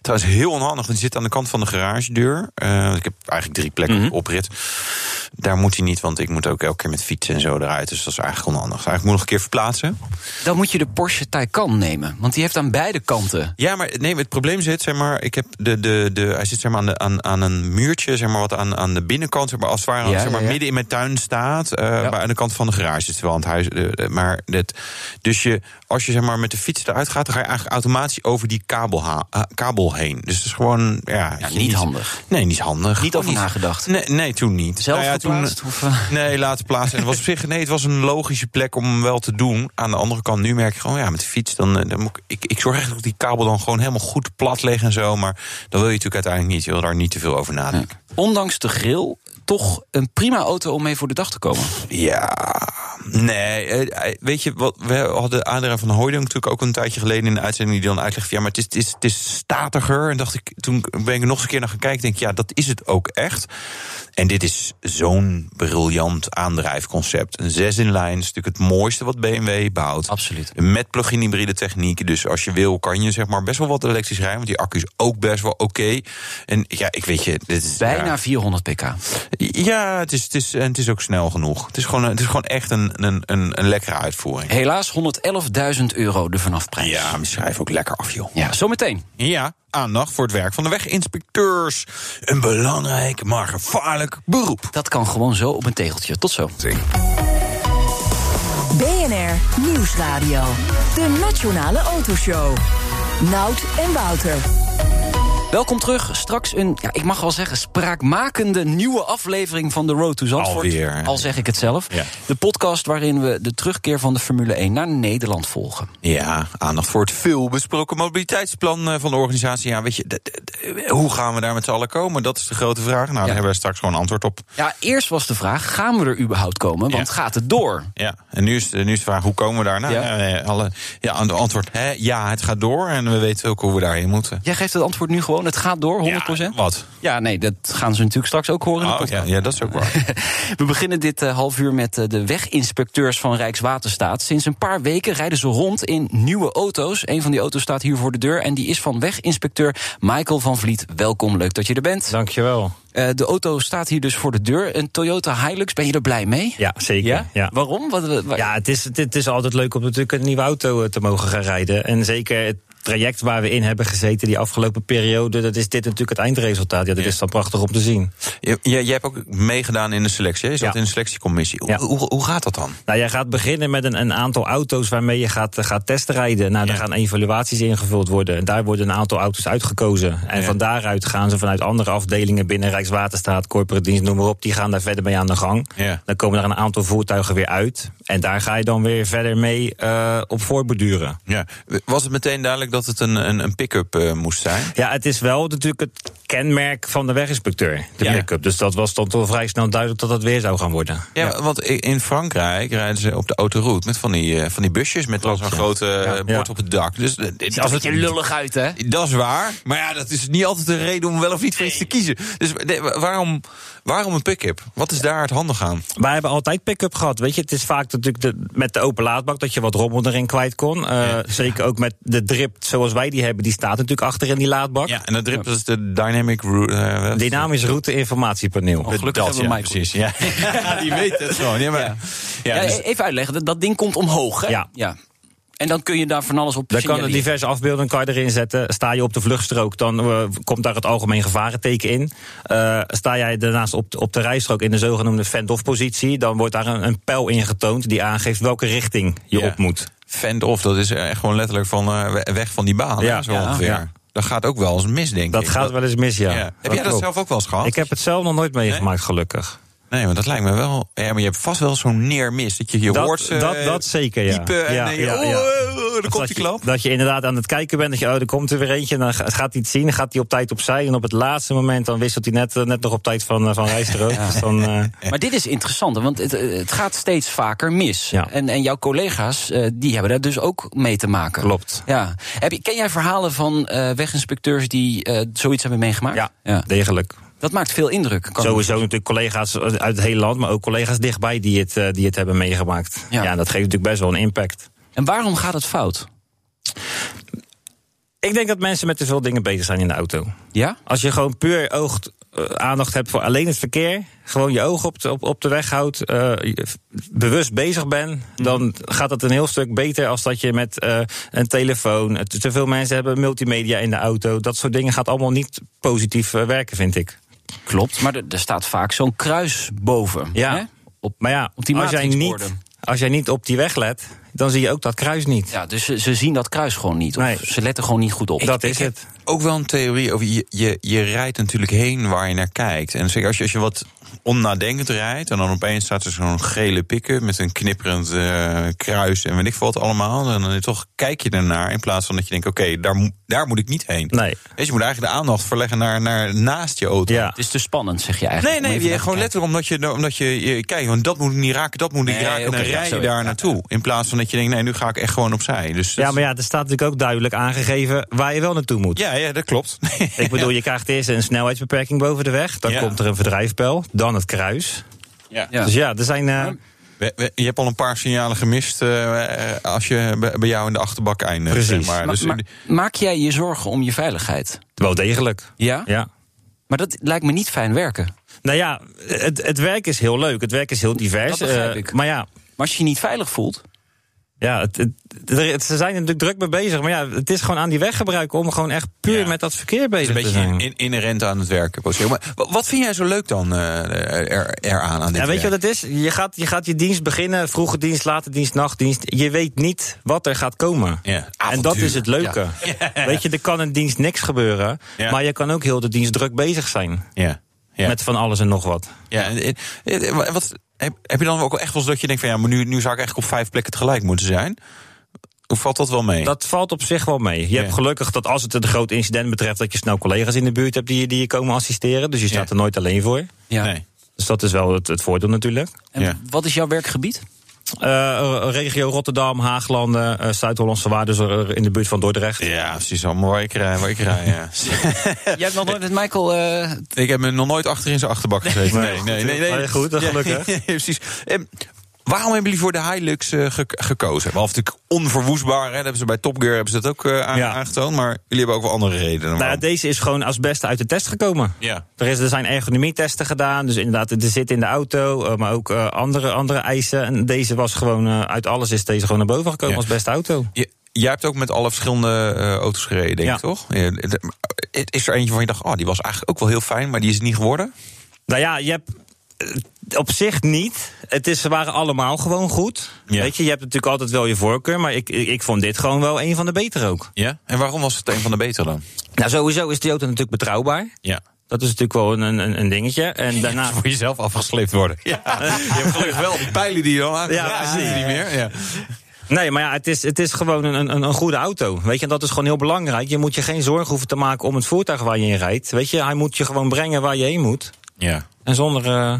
trouwens heel onhandig. Die zit aan de kant van de garagedeur. Uh, ik heb eigenlijk drie plekken mm -hmm. op oprit. Daar moet hij niet, want ik moet ook elke keer met fietsen en zo eruit. Dus dat is eigenlijk onhandig. Eigenlijk moet ik nog een keer verplaatsen. Dan moet je de Porsche Taycan nemen, want die heeft aan beide kanten. Ja, maar nee, het probleem zit, zeg maar, ik heb de, de, de, hij zit zeg maar, aan, de, aan, aan een muurtje, zeg maar, wat aan, aan de binnenkant, zeg maar, als het ware, ja, zeg maar, ja, ja. midden in mijn tuin staat. Uh. Maar aan de kant van de garage zit wel aan het huis. Uh, maar dit, dus je, als je zeg maar, met de fiets eruit gaat, dan ga je eigenlijk automatisch over die kabel, ha, uh, kabel heen. Dus het is gewoon, ja, niet, niet handig. Nee, niet handig. Niet over niet, nagedacht. Nee, nee, toen niet. Zelf nou ja, geplaatst, toen, of, uh... Nee, laten plaatsen. En het was op zich, nee, het was een logische plek om hem wel te doen. Aan de andere kant, nu merk je gewoon, ja, met de fiets, dan, dan moet ik, ik, ik zorg echt dat die kabel dan gewoon helemaal goed plat ligt en zo. Maar dat wil je natuurlijk uiteindelijk niet. Je wil daar niet te veel over nadenken. Ja. Ondanks de grill, toch een prima auto om mee voor de dag te komen. Ja, nee. Weet je, wat, we hadden Adriaan van Hooydonk natuurlijk ook een tijdje geleden in de uitzending die dan uitlegde: ja, maar het is, het is, het is statiger. En dacht ik, toen ben ik er nog eens een keer naar gaan kijken. Denk ja, dat is het ook echt. En dit is zo'n briljant aandrijfconcept. Een 6 in lijn is natuurlijk het mooiste wat BMW bouwt. Absoluut. Met plug-in hybride techniek. Dus als je wil, kan je zeg maar best wel wat elektrisch rijden. Want die accu is ook best wel oké. Okay. En ja, ik weet je. Dit is, Bijna ja, 400 pk. Ja, het is, het, is, en het is ook snel genoeg. Het is gewoon, het is gewoon echt een, een, een, een lekkere uitvoering. Helaas 111.000 euro de vanafprijs. Ja, maar schrijf ook lekker af, joh. Ja, zometeen. Ja, aandacht voor het werk van de weginspecteurs. Een belangrijk, maar gevaarlijk beroep. Dat kan gewoon zo op een tegeltje. Tot zo. BNR Nieuwsradio. De Nationale Autoshow. Nout en Wouter. Welkom terug. Straks een, ja, ik mag wel zeggen, spraakmakende nieuwe aflevering van de Road to Zandvoort. Alweer. Al zeg ik het zelf. Ja. De podcast waarin we de terugkeer van de Formule 1 naar Nederland volgen. Ja, aandacht voor het veel besproken mobiliteitsplan van de organisatie. Ja, weet je, de, de, de, hoe gaan we daar met z'n allen komen? Dat is de grote vraag. Nou, ja. daar hebben we straks gewoon antwoord op. Ja, eerst was de vraag, gaan we er überhaupt komen? Want ja. gaat het door? Ja, en nu is, nu is de vraag, hoe komen we daar? Nou, ja, alle, ja, de antwoord, hè, ja, het gaat door. En we weten ook hoe we daarheen moeten. Jij geeft het antwoord nu gewoon? Gewoon, het gaat door, 100%? Ja, wat? Ja, nee, dat gaan ze natuurlijk straks ook horen in de Oh, podcast. ja, ja, dat is ook waar. We beginnen dit eh, half uur met eh, de weginspecteurs van Rijkswaterstaat. Sinds een paar weken rijden ze rond in nieuwe auto's. Een van die auto's staat hier voor de deur en die is van weginspecteur Michael van Vliet. Welkom, leuk dat je er bent. Dankjewel. Eh, de auto staat hier dus voor de deur. Een Toyota Hilux, ben je er blij mee? Ja, zeker. Ja? Ja? Waarom? Wat, waar- Ja, het is, het, het is altijd leuk om natuurlijk een nieuwe auto te mogen gaan rijden. En zeker het traject waar we in hebben gezeten die afgelopen periode... dat is dit natuurlijk het eindresultaat. Ja, dat Ja. is dan prachtig om te zien. Je, je, jij hebt ook meegedaan in de selectie. Je zat Ja. in de selectiecommissie. Hoe, Ja. hoe, hoe gaat dat dan? Nou, jij gaat beginnen met een, een aantal auto's waarmee je gaat, gaat testrijden. Nou, daar gaan evaluaties ingevuld worden. En daar worden een aantal auto's uitgekozen. En van daaruit gaan ze vanuit andere afdelingen binnen Rijkswaterstaat, corporate dienst, noem maar op. Die gaan daar verder mee aan de gang. Dan komen er een aantal voertuigen weer uit. En daar ga je dan weer verder mee eh, op voorborduren. Ja. Was het meteen duidelijk dat het een, een, een pick-up eh, moest zijn? Ja, het is wel natuurlijk het kenmerk van de weginspecteur, de Ja. pick-up. Dus dat was dan toch vrij snel duidelijk dat dat weer zou gaan worden. Ja, want in Frankrijk rijden ze op de autoroute met van die, eh, van die busjes met zo'n ja. grote eh, Ja. bord Ja. op het dak. Dus, dit- Als het je lullig uit, hè? Dat is waar. Maar ja, dat is niet altijd een reden om wel of niet voor iets te kiezen. Dus de- waarom, waarom een pick-up? Wat is daar het handig aan? Wij hebben altijd pick-up gehad. Weet je, het is vaak natuurlijk de, met de open laadbak dat je wat rommel erin kwijt kon. Eh, Ja. Zeker ook met de drip zoals wij die hebben, die staat natuurlijk achter in die laadbak. Ja, en dat drip is de Dynamic Route. eh, is Dynamisch route informatiepaneel. Oh, gelukkig dat, hebben we ja, precies. Ja. die weet het gewoon. Ja, maar, Ja. ja. Ja, dus- even uitleggen, dat, dat ding komt omhoog, hè? Ja. En dan kun je daar van alles op Daar kan signaleren. diverse afbeeldingen kan je erin zetten. Sta je op de vluchtstrook, dan eh, komt daar het algemeen gevarenteken in. Eh, sta jij daarnaast op, de- op de rijstrook in de zogenoemde fend-off positie, dan wordt daar een, een pijl ingetoond die aangeeft welke richting je Ja. op moet. Fend off, dat is echt gewoon letterlijk van eh, we- weg van die baan. Ja. zo Ja. ongeveer. Ja. Dat gaat ook wel eens mis, denk Dat ik. gaat wel eens mis, ja. ja. Heb Dat jij dat klopt. zelf ook wel eens gehad? Ik heb het zelf nog nooit meegemaakt, gelukkig. Nee, maar dat lijkt me wel. Ja, maar je hebt vast wel zo'n neermis. Dat je, je Dat, hoort. eh, dat, dat zeker, ja. piepen en ja, ja, oh, ja. oh, oh, Dat komt die je- klap. Dat je inderdaad aan het kijken bent, dat je, oh, er komt er weer eentje. En dan ga- gaat hij het zien, dan gaat hij op tijd opzij. En op het laatste moment dan wisselt hij net, eh, net nog op tijd van, eh, van rijstrook. Dus dan, eh, Maar dit is interessant, want het, het gaat steeds vaker mis. Ja. En, en jouw collega's, eh, die hebben daar dus ook mee te maken. Klopt. Ja. Heb je, ken jij verhalen van eh, weginspecteurs die eh, zoiets hebben meegemaakt? ja, degelijk. Dat maakt veel indruk. Sowieso natuurlijk collega's uit het hele land, maar ook collega's dichtbij die het, eh, die het hebben meegemaakt. Ja. Dat geeft natuurlijk best wel een impact. En waarom gaat het fout? Ik denk dat mensen met te veel dingen bezig zijn in de auto. Ja? Als je gewoon puur oog, eh, aandacht hebt voor alleen het verkeer, gewoon je oog op de, op, op de weg houdt, eh, bewust bezig bent, dan gaat het een heel stuk beter als dat je met een telefoon. Te veel mensen hebben multimedia in de auto. Dat soort dingen gaat allemaal niet positief werken, vind ik. Klopt. Maar er, er staat vaak zo'n kruis boven. Ja. Hè? Op, Maar ja, Op die als, jij niet, als jij niet op die weg let, dan zie je ook dat kruis niet. ja, dus ze, ze zien dat kruis gewoon niet. Of Nee. ze letten gewoon niet goed op. dat ik is het. Ook wel een theorie over. Je, je, je rijdt natuurlijk heen waar je naar kijkt. En zeker als je, als je wat onnadenkend rijdt. en dan opeens staat er zo'n gele pikken. met een knipperend eh, kruis en weet ik veel wat allemaal. En dan toch kijk je ernaar. in plaats van dat je denkt: oké, daar, daar moet ik niet heen. Nee. Dus je moet eigenlijk de aandacht verleggen naar, naar naast je auto. Ja. Het is te spannend, zeg je Nee, eigenlijk. nee, even je, gewoon letterlijk omdat je, omdat je, je kijkt, want dat moet ik niet raken, dat moet ik niet Nee, raken. en dan rij je daar naartoe. In plaats van dat je denkt, nee, nu ga ik echt gewoon opzij. Dus Ja, maar ja, er staat natuurlijk ook duidelijk aangegeven waar je wel naartoe moet. ja, ja, dat klopt. Ik bedoel, je krijgt eerst een snelheidsbeperking boven de weg. Dan Ja. komt er een verdrijfpijl. Dan het kruis. ja. Ja. Dus ja, er zijn. eh, We- we- Je hebt al een paar signalen gemist eh, als je bij jou in de achterbak eindigt. Precies. zeg maar. Dus, maar maak jij je zorgen om je veiligheid? wel degelijk. Ja? Ja. Maar dat lijkt me niet fijn werken. Nou ja, het, het werk is heel leuk. Het werk is heel divers. Dat begrijp eh, ik. Maar ja, Maar als je je niet veilig voelt. Ja het, het- het- ze zijn er natuurlijk druk mee bezig. Maar ja, het is gewoon aan die weg gebruiken om gewoon echt puur Ja. met dat verkeer het is bezig een te beetje zijn. in, inherent aan het werken. Maar wa- wat vind jij zo leuk dan eh, er, eraan aan dit Ja, weet je wat het is? Je gaat, je gaat je dienst beginnen, vroege dienst, late dienst, nachtdienst. Je weet niet wat er gaat komen. Ja, en dat is het leuke. Weet je, er kan in dienst niks gebeuren. Maar je kan ook heel de dienst druk bezig zijn. Ja. Ja. Met van alles en nog wat. ja. en- en- en- Wat, heb, heb je dan ook echt wel eens dat je denkt van ja, maar nu, nu zou ik eigenlijk op vijf plekken tegelijk moeten zijn? Hoe valt dat wel mee? Dat valt op zich wel mee. Je Ja. hebt gelukkig dat als het een groot incident betreft... dat je snel collega's in de buurt hebt die, die je komen assisteren. Dus je staat Ja. er nooit alleen voor. Ja. Nee. Dus dat is wel het, het voordeel natuurlijk. En Ja. wat is jouw werkgebied? Eh, regio Rotterdam, Haaglanden, eh, Zuid-Hollandse Waar, dus er in de buurt van Dordrecht. Ja, precies. Allemaal waar ik rij, waar ik rij ja. Jij hebt nog nooit met Michael... eh, ik heb me nog nooit achter in zijn achterbak gezeten. Nee, nee, nee. nee, Nee, goed, dat gelukkig. ja, precies. Ehm, waarom hebben jullie voor de Hilux ge- gekozen? Behalve natuurlijk onverwoestbaar. Hè? Dat hebben ze bij Top Gear hebben ze dat ook eh, aan- Ja. aangetoond. Maar jullie hebben ook wel andere redenen. Nou deze is gewoon als beste uit de test gekomen. ja. Er, is, er zijn ergonomietesten gedaan, dus inderdaad, er zit in de auto, eh, maar ook andere, andere eisen. En deze was gewoon, uit alles is deze gewoon naar boven gekomen Ja. als beste auto. Jij hebt ook met alle verschillende auto's gereden, denk ik, toch? Ja, Is er eentje waarvan je dacht, oh, die was eigenlijk ook wel heel fijn, maar die is het niet geworden? Nou ja, je hebt op zich niet. Het is, ze waren allemaal gewoon goed. Ja. Weet je, je hebt natuurlijk altijd wel je voorkeur, maar ik, ik, ik vond dit gewoon wel een van de betere ook. Ja. En waarom was het een van de betere dan? Nou, sowieso is die auto natuurlijk betrouwbaar. Ja. Dat is natuurlijk wel een, een, een dingetje. En daarna. Voor jezelf afgesleept worden. Ja. Je hebt gelukkig wel die pijlen die je dan aan Ja, ja, precies. niet meer. Ja. Nee, maar ja, het is, het is gewoon een, een, een goede auto. Weet je, en dat is gewoon heel belangrijk. Je moet je geen zorgen hoeven te maken om het voertuig waar je in rijdt. Weet je, hij moet je gewoon brengen waar je heen moet. Ja. En zonder, eh,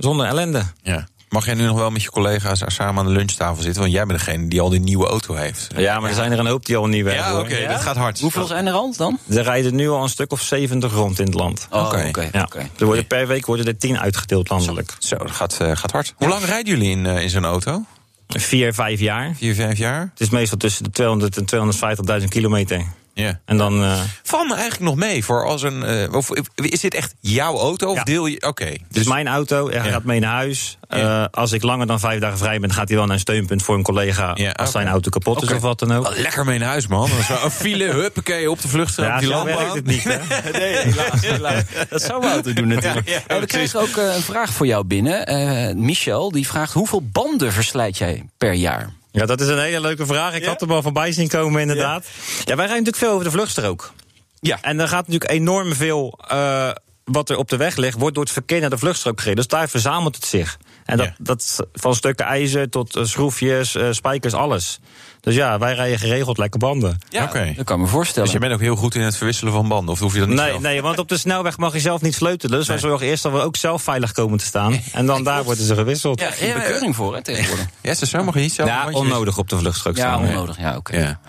zonder ellende. ja. Mag jij nu nog wel met je collega's samen aan de lunchtafel zitten? Want jij bent degene die al die nieuwe auto heeft. Ja, maar er zijn er een hoop die al niet Ja, werken. oké, dat gaat hard. hoeveel zijn er al dan? Er rijden nu al een stuk of 70 rond in het land. Oh, Oké. oké. Ja. oké. Er worden per week worden er 10 uitgedeeld landelijk. Zo, dat gaat, eh, gaat hard. Hoe lang rijden jullie in, eh, in zo'n auto? Vier, vijf jaar. Vier, vijf jaar? Het is meestal tussen de 200 en 250.000 kilometer. Ja. En dan. eh, Valt me eigenlijk nog mee voor als een. eh, of, is dit echt jouw auto? Of Ja. deel je. Oké. Het is mijn auto, hij Ja. gaat mee naar huis. Ja. Eh, als ik langer dan vijf dagen vrij ben, gaat hij wel naar een steunpunt voor een collega. Ja, als zijn auto kapot is of wat dan ook. Oh, lekker mee naar huis, man. Een file, huppakee, op de vlucht. Ja, op die zo lamp werkt het niet, hè? nee, helaas, helaas. Dat zou mijn auto doen natuurlijk. Ja, Eh, we krijgen ook eh, een vraag voor jou binnen. Eh, Michel, die vraagt hoeveel banden verslijt jij per jaar? Ja, dat is een hele leuke vraag. Ik had er wel voorbij zien komen, inderdaad. Ja, wij rijden natuurlijk veel over de vluchtstrook. Ja. En er gaat natuurlijk enorm veel eh, wat er op de weg ligt, wordt door het verkeer naar de vluchtstrook gereden. Dus daar verzamelt het zich. En dat, Ja. dat van stukken ijzer tot eh, schroefjes, eh, spijkers, alles. Dus ja, wij rijden geregeld lekker banden. Ja, Oké. dat kan ik me voorstellen. Dus je bent ook heel goed in het verwisselen van banden? Of hoef je dat niet Nee, zelf? nee, want op de snelweg mag je zelf niet sleutelen. Dus wij zorgen eerst dat we ook zelf veilig komen te staan. En dan daar worden ze gewisseld. ja, er is geen bekeuring voor hè, tegenwoordig. Ja, dat zo? Mag je niet zelf? Ja, onnodig op de vluchtstrook Ja, staan. onnodig. Ja, oké. Ja.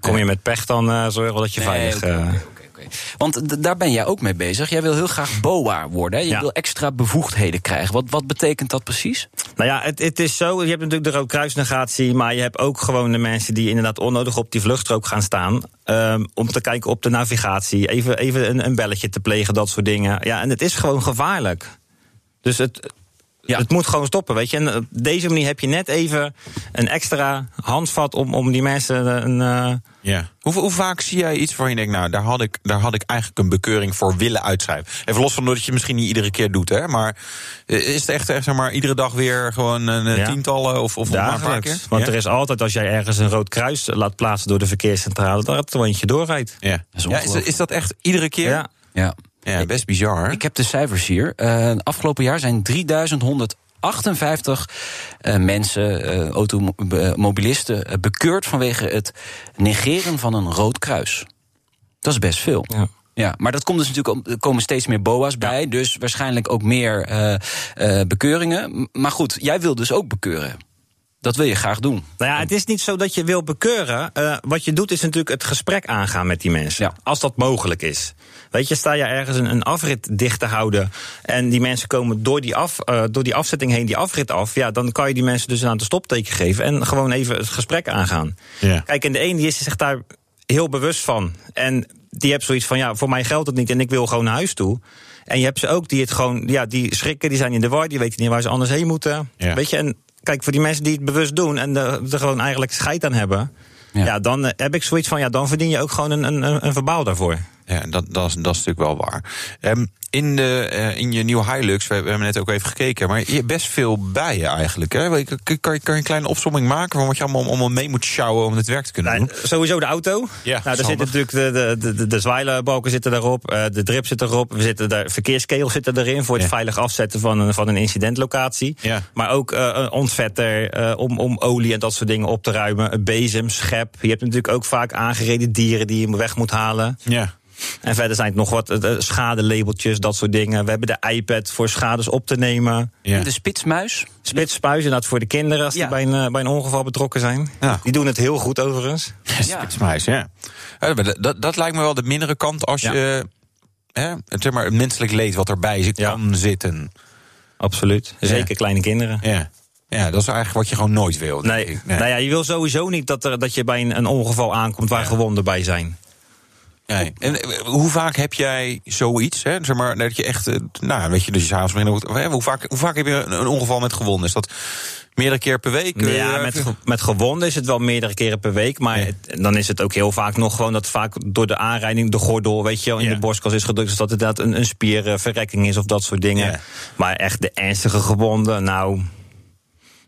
Kom je met pech, dan eh zorgen we dat je Nee, veilig... eh. Want daar ben jij ook mee bezig. Jij wil heel graag BOA worden. Hè? Je Ja. wil extra bevoegdheden krijgen. Wat, wat betekent dat precies? Nou ja, het, het is zo. Je hebt natuurlijk de roodkruisnegatie, maar je hebt ook gewoon de mensen die inderdaad onnodig op die vluchtstrook gaan staan. ehm, om te kijken op de navigatie, even, even een, een belletje te plegen, dat soort dingen. Ja, en het is gewoon gevaarlijk. Dus het, Ja. het moet gewoon stoppen, weet je. En op deze manier heb je net even een extra handvat om, om die mensen een. eh, Ja. Hoe, hoe vaak zie jij iets waar je denkt, nou, daar had, ik, daar had ik eigenlijk een bekeuring voor willen uitschrijven? Even los van dat je het misschien niet iedere keer doet, hè? Maar eh, is het echt, echt zeg maar, iedere dag weer gewoon een eh, Ja. tientallen of, of maar een paar keer? Want ja? er is altijd, als jij ergens een rood kruis laat plaatsen door de verkeerscentrale, dat er een eentje doorrijdt. Ja. is ja, is, is dat echt iedere keer? Ja. Ja. Ja, best bizar. Ik heb de cijfers hier. Eh, afgelopen jaar zijn 3158 eh, mensen, eh, automobilisten, bekeurd vanwege het negeren van een rood kruis. Dat is best veel. Ja. Ja, maar dat komt dus natuurlijk, om- er komen steeds meer BOA's bij, dus waarschijnlijk ook meer eh, eh, bekeuringen. Maar goed, jij wil dus ook bekeuren. Dat wil je graag doen. Nou ja, het is niet zo dat je wil bekeuren. Eh, wat je doet is natuurlijk het gesprek aangaan met die mensen. Ja. Als dat mogelijk is. Weet je, sta je ergens een, een afrit dicht te houden. en die mensen komen door die, af, eh, door die afzetting heen die afrit af. ja, dan kan je die mensen dus aan de stopteken geven. en gewoon even het gesprek aangaan. Ja. Kijk, en de een die is zich daar heel bewust van. En die heeft zoiets van: ja, voor mij geldt het niet en ik wil gewoon naar huis toe. En je hebt ze ook die het gewoon, ja, die schrikken, die zijn in de war, die weten niet waar ze anders heen moeten. Ja. Weet je, en kijk, voor die mensen die het bewust doen en er, gewoon eigenlijk scheid aan hebben. Ja. Ja, dan eh, heb ik zoiets van: ja, dan verdien je ook gewoon een, een- een verbaal daarvoor. Ja, dat, dat, is, dat is natuurlijk wel waar. Ehm, in, de, eh, in je nieuwe Hilux, we, we hebben net ook even gekeken, maar je hebt best veel bij je eigenlijk. Hè? Kan, je- kan, je, kan je een kleine opsomming maken van wat je allemaal, allemaal mee moet sjouwen om het werk te kunnen Nou, doen? sowieso de auto. Ja, nou, daar zitten natuurlijk de, de, de, de zitten daarop, eh, de drip zit erop, we zitten daar, verkeerskegels zitten erin voor het Ja. veilig afzetten van een, van een incidentlocatie. Ja. Maar ook eh, een ontvetter om, om olie en dat soort dingen op te ruimen, een bezem, schep. Je hebt natuurlijk ook vaak aangereden dieren die je weg moet halen. Ja. En verder zijn het nog wat eh, schadelabeltjes, dat soort dingen. We hebben de iPad voor schades op te nemen. Ja. De spitsmuis. Spitspuis, inderdaad voor de kinderen als Ja. die bij een, eh, bij een ongeval betrokken zijn. Ja. Die doen het heel goed overigens. Spitsmuis, ja. Maar dat, dat, dat lijkt me wel de mindere kant als Ja. je... Hè, het, zeg maar, het menselijk leed wat erbij kan zitten. Absoluut. Zeker kleine kinderen. Ja. ja, dat is eigenlijk wat je gewoon nooit wil. denk Nee. Nou ja, je wil sowieso niet dat, er, dat je bij een, een ongeval aankomt waar gewonden bij zijn. Nee. En eh, hoe vaak heb jij zoiets? Hè? Zeg maar, dat je echt, eh, nou, weet je, dus je s'avonds begint. Hoe, hoe, vaak, hoe vaak heb je een, ongeval met gewonden? Is dat meerdere keer per week? Ja, Eh, met, ge- met gewonden is het wel meerdere keren per week. Maar Ja. het- dan is het ook heel vaak nog gewoon dat vaak door de aanrijding de gordel, weet je, in Ja. de borstkas is gedrukt. Dus dat het inderdaad een, een spierverrekking is of dat soort dingen. Ja. Maar echt de ernstige gewonden, nou.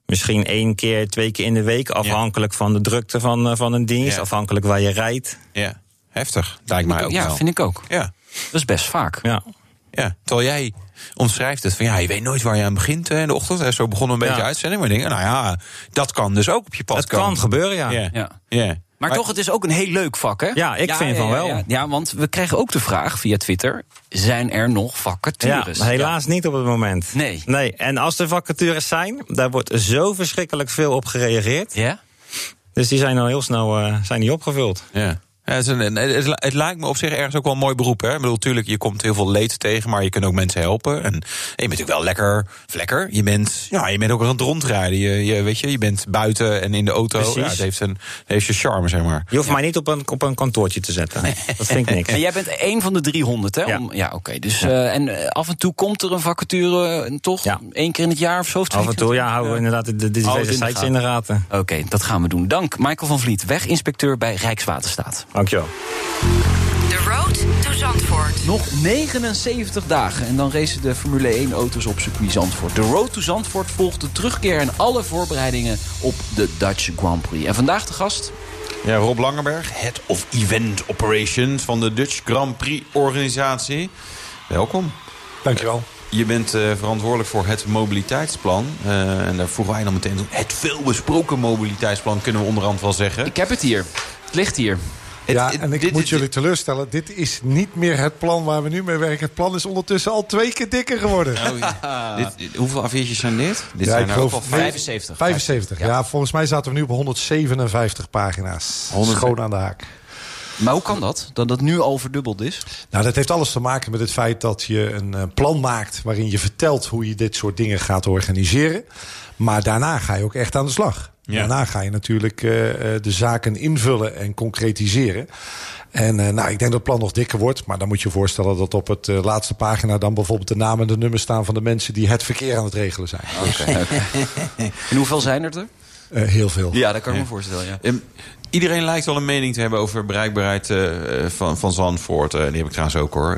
Misschien één keer, twee keer in de week. Afhankelijk van de drukte van, van een dienst. Ja. Afhankelijk waar je rijdt. Ja, heftig. Lijkt mij ook ja, wel. vind ik ook. Ja, Dat is best vaak. Ja. ja. Terwijl jij omschrijft het van ja, je weet nooit waar je aan begint hè, in de ochtend. Hè. Zo begonnen we een beetje Ja. uitzending. Maar dingen, nou ja, dat kan dus ook op je pad komen. kan gebeuren, ja. Ja. Ja. Ja. Maar, toch, het is ook een heel leuk vak, hè? Ja, ik vind van wel. Ja, ja, want we krijgen ook de vraag via Twitter... zijn er nog Ja, vacatures? maar helaas niet op het moment. Nee. nee. En als er vacatures zijn, daar wordt zo verschrikkelijk veel op gereageerd. Ja? Dus die zijn al heel snel eh, zijn die opgevuld. Ja. Ja, het, is een, het, het lijkt me op zich ergens ook wel een mooi beroep. Hè? Ik bedoel, natuurlijk, je komt heel veel leed tegen, maar je kunt ook mensen helpen. En, en je bent natuurlijk wel lekker, lekker. Je bent, ja, je bent ook aan het rondrijden. Je, je, weet je, je bent buiten en in de auto. Precies. Ja, het heeft een, het heeft je charme, zeg maar. Je hoeft mij niet op een, op een kantoortje te zetten. Dat vind ik niks. En jij bent één van de 300, hè? Ja. Om- ja oké. Dus, eh, en eh, af en toe komt er een vacature, eh, toch? Ja. Eén keer in het jaar of zo? of Af en toe ja, houden we inderdaad de, de sites in de gaten. Oké, dat gaan we doen. Dank Michael van Vliet, weginspecteur bij Rijkswaterstaat. Dankjewel. The Road to Zandvoort. Nog 79 dagen en dan racen de Formule 1 auto's op circuit Zandvoort. De Road to Zandvoort volgt de terugkeer en alle voorbereidingen op de Dutch Grand Prix. En vandaag de gast, Ja, Rob Langenberg, Head of Event Operations van de Dutch Grand Prix organisatie. Welkom. Dankjewel. Je bent eh, verantwoordelijk voor het mobiliteitsplan. Eh, en daar vroegen wij dan meteen toe. Het veelbesproken mobiliteitsplan kunnen we onderhand wel zeggen. ik heb het hier. Het ligt hier. Ja, en ik dit- moet dit- jullie teleurstellen. Dit is niet meer het plan waar we nu mee werken. Het plan is ondertussen al twee keer dikker geworden. Oh, ja. dit, hoeveel A4'tjes zijn dit? Dit Ja, zijn er geloof ook wel nee, 75. 75. Ja. volgens mij zaten we nu op 157 pagina's. 100 Schoon aan de haak. Maar hoe kan dat? Dat het nu al verdubbeld is? Nou, dat heeft alles te maken met het feit dat je een eh, plan maakt... waarin je vertelt hoe je dit soort dingen gaat organiseren. Maar daarna ga je ook echt aan de slag. Ja. Daarna ga je natuurlijk eh, eh, de zaken invullen en concretiseren. En eh, nou, ik denk dat het plan nog dikker wordt. Maar dan moet je je voorstellen dat op het laatste pagina... dan bijvoorbeeld de namen en de nummers staan van de mensen... die het verkeer aan het regelen zijn. En hoeveel zijn er er? eh, heel veel. Ja, dat kan ik me voorstellen, ja. Ehm, iedereen lijkt wel een mening te hebben over bereikbaarheid eh, van, van Zandvoort. Eh, die heb ik trouwens ook hoor.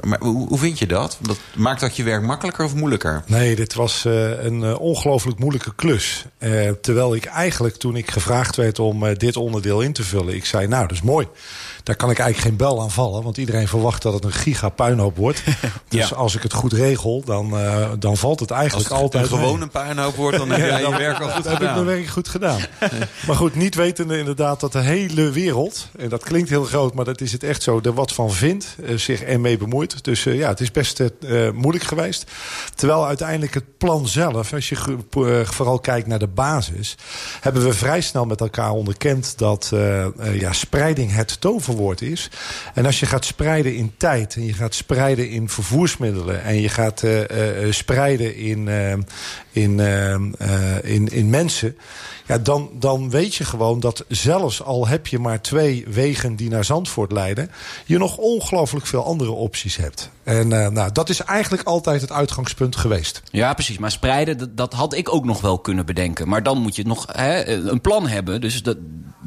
Maar hoe, hoe vind je dat? dat? Maakt dat je werk makkelijker of moeilijker? Nee, dit was een ongelooflijk moeilijke klus. Terwijl ik eigenlijk, toen ik gevraagd werd om dit onderdeel in te vullen... ik zei, nou, dat is mooi. Daar kan ik eigenlijk geen bel aan vallen. Want iedereen verwacht dat het een giga puinhoop wordt. Dus Ja. als ik het goed regel, dan, eh, dan valt het Als eigenlijk het altijd een mee. gewone puinhoop wordt, dan heb jij je werk al goed heb ik mijn werk goed gedaan. maar goed, niet wetende inderdaad dat de hele wereld... en dat klinkt heel groot, maar dat is het echt zo... er wat van vindt, eh, zich ermee bemoeit. Dus eh, ja, het is best moeilijk geweest. Terwijl uiteindelijk het plan zelf... als je vooral kijkt naar de basis... hebben we vrij snel met elkaar onderkend... dat ja, spreiding het toverwoord is. En als je gaat spreiden in tijd... en je gaat spreiden in vervoersmiddelen... en je gaat eh, eh, eh, spreiden in, in, in, in mensen... Ja, dan, dan weet je gewoon dat zelfs al heb je maar twee wegen die naar Zandvoort leiden... je nog ongelooflijk veel andere opties hebt. En nou, dat is eigenlijk altijd het uitgangspunt geweest. Ja, precies. Maar spreiden, dat, dat had ik ook nog wel kunnen bedenken. Maar dan moet je nog hè, een plan hebben. Dus dat,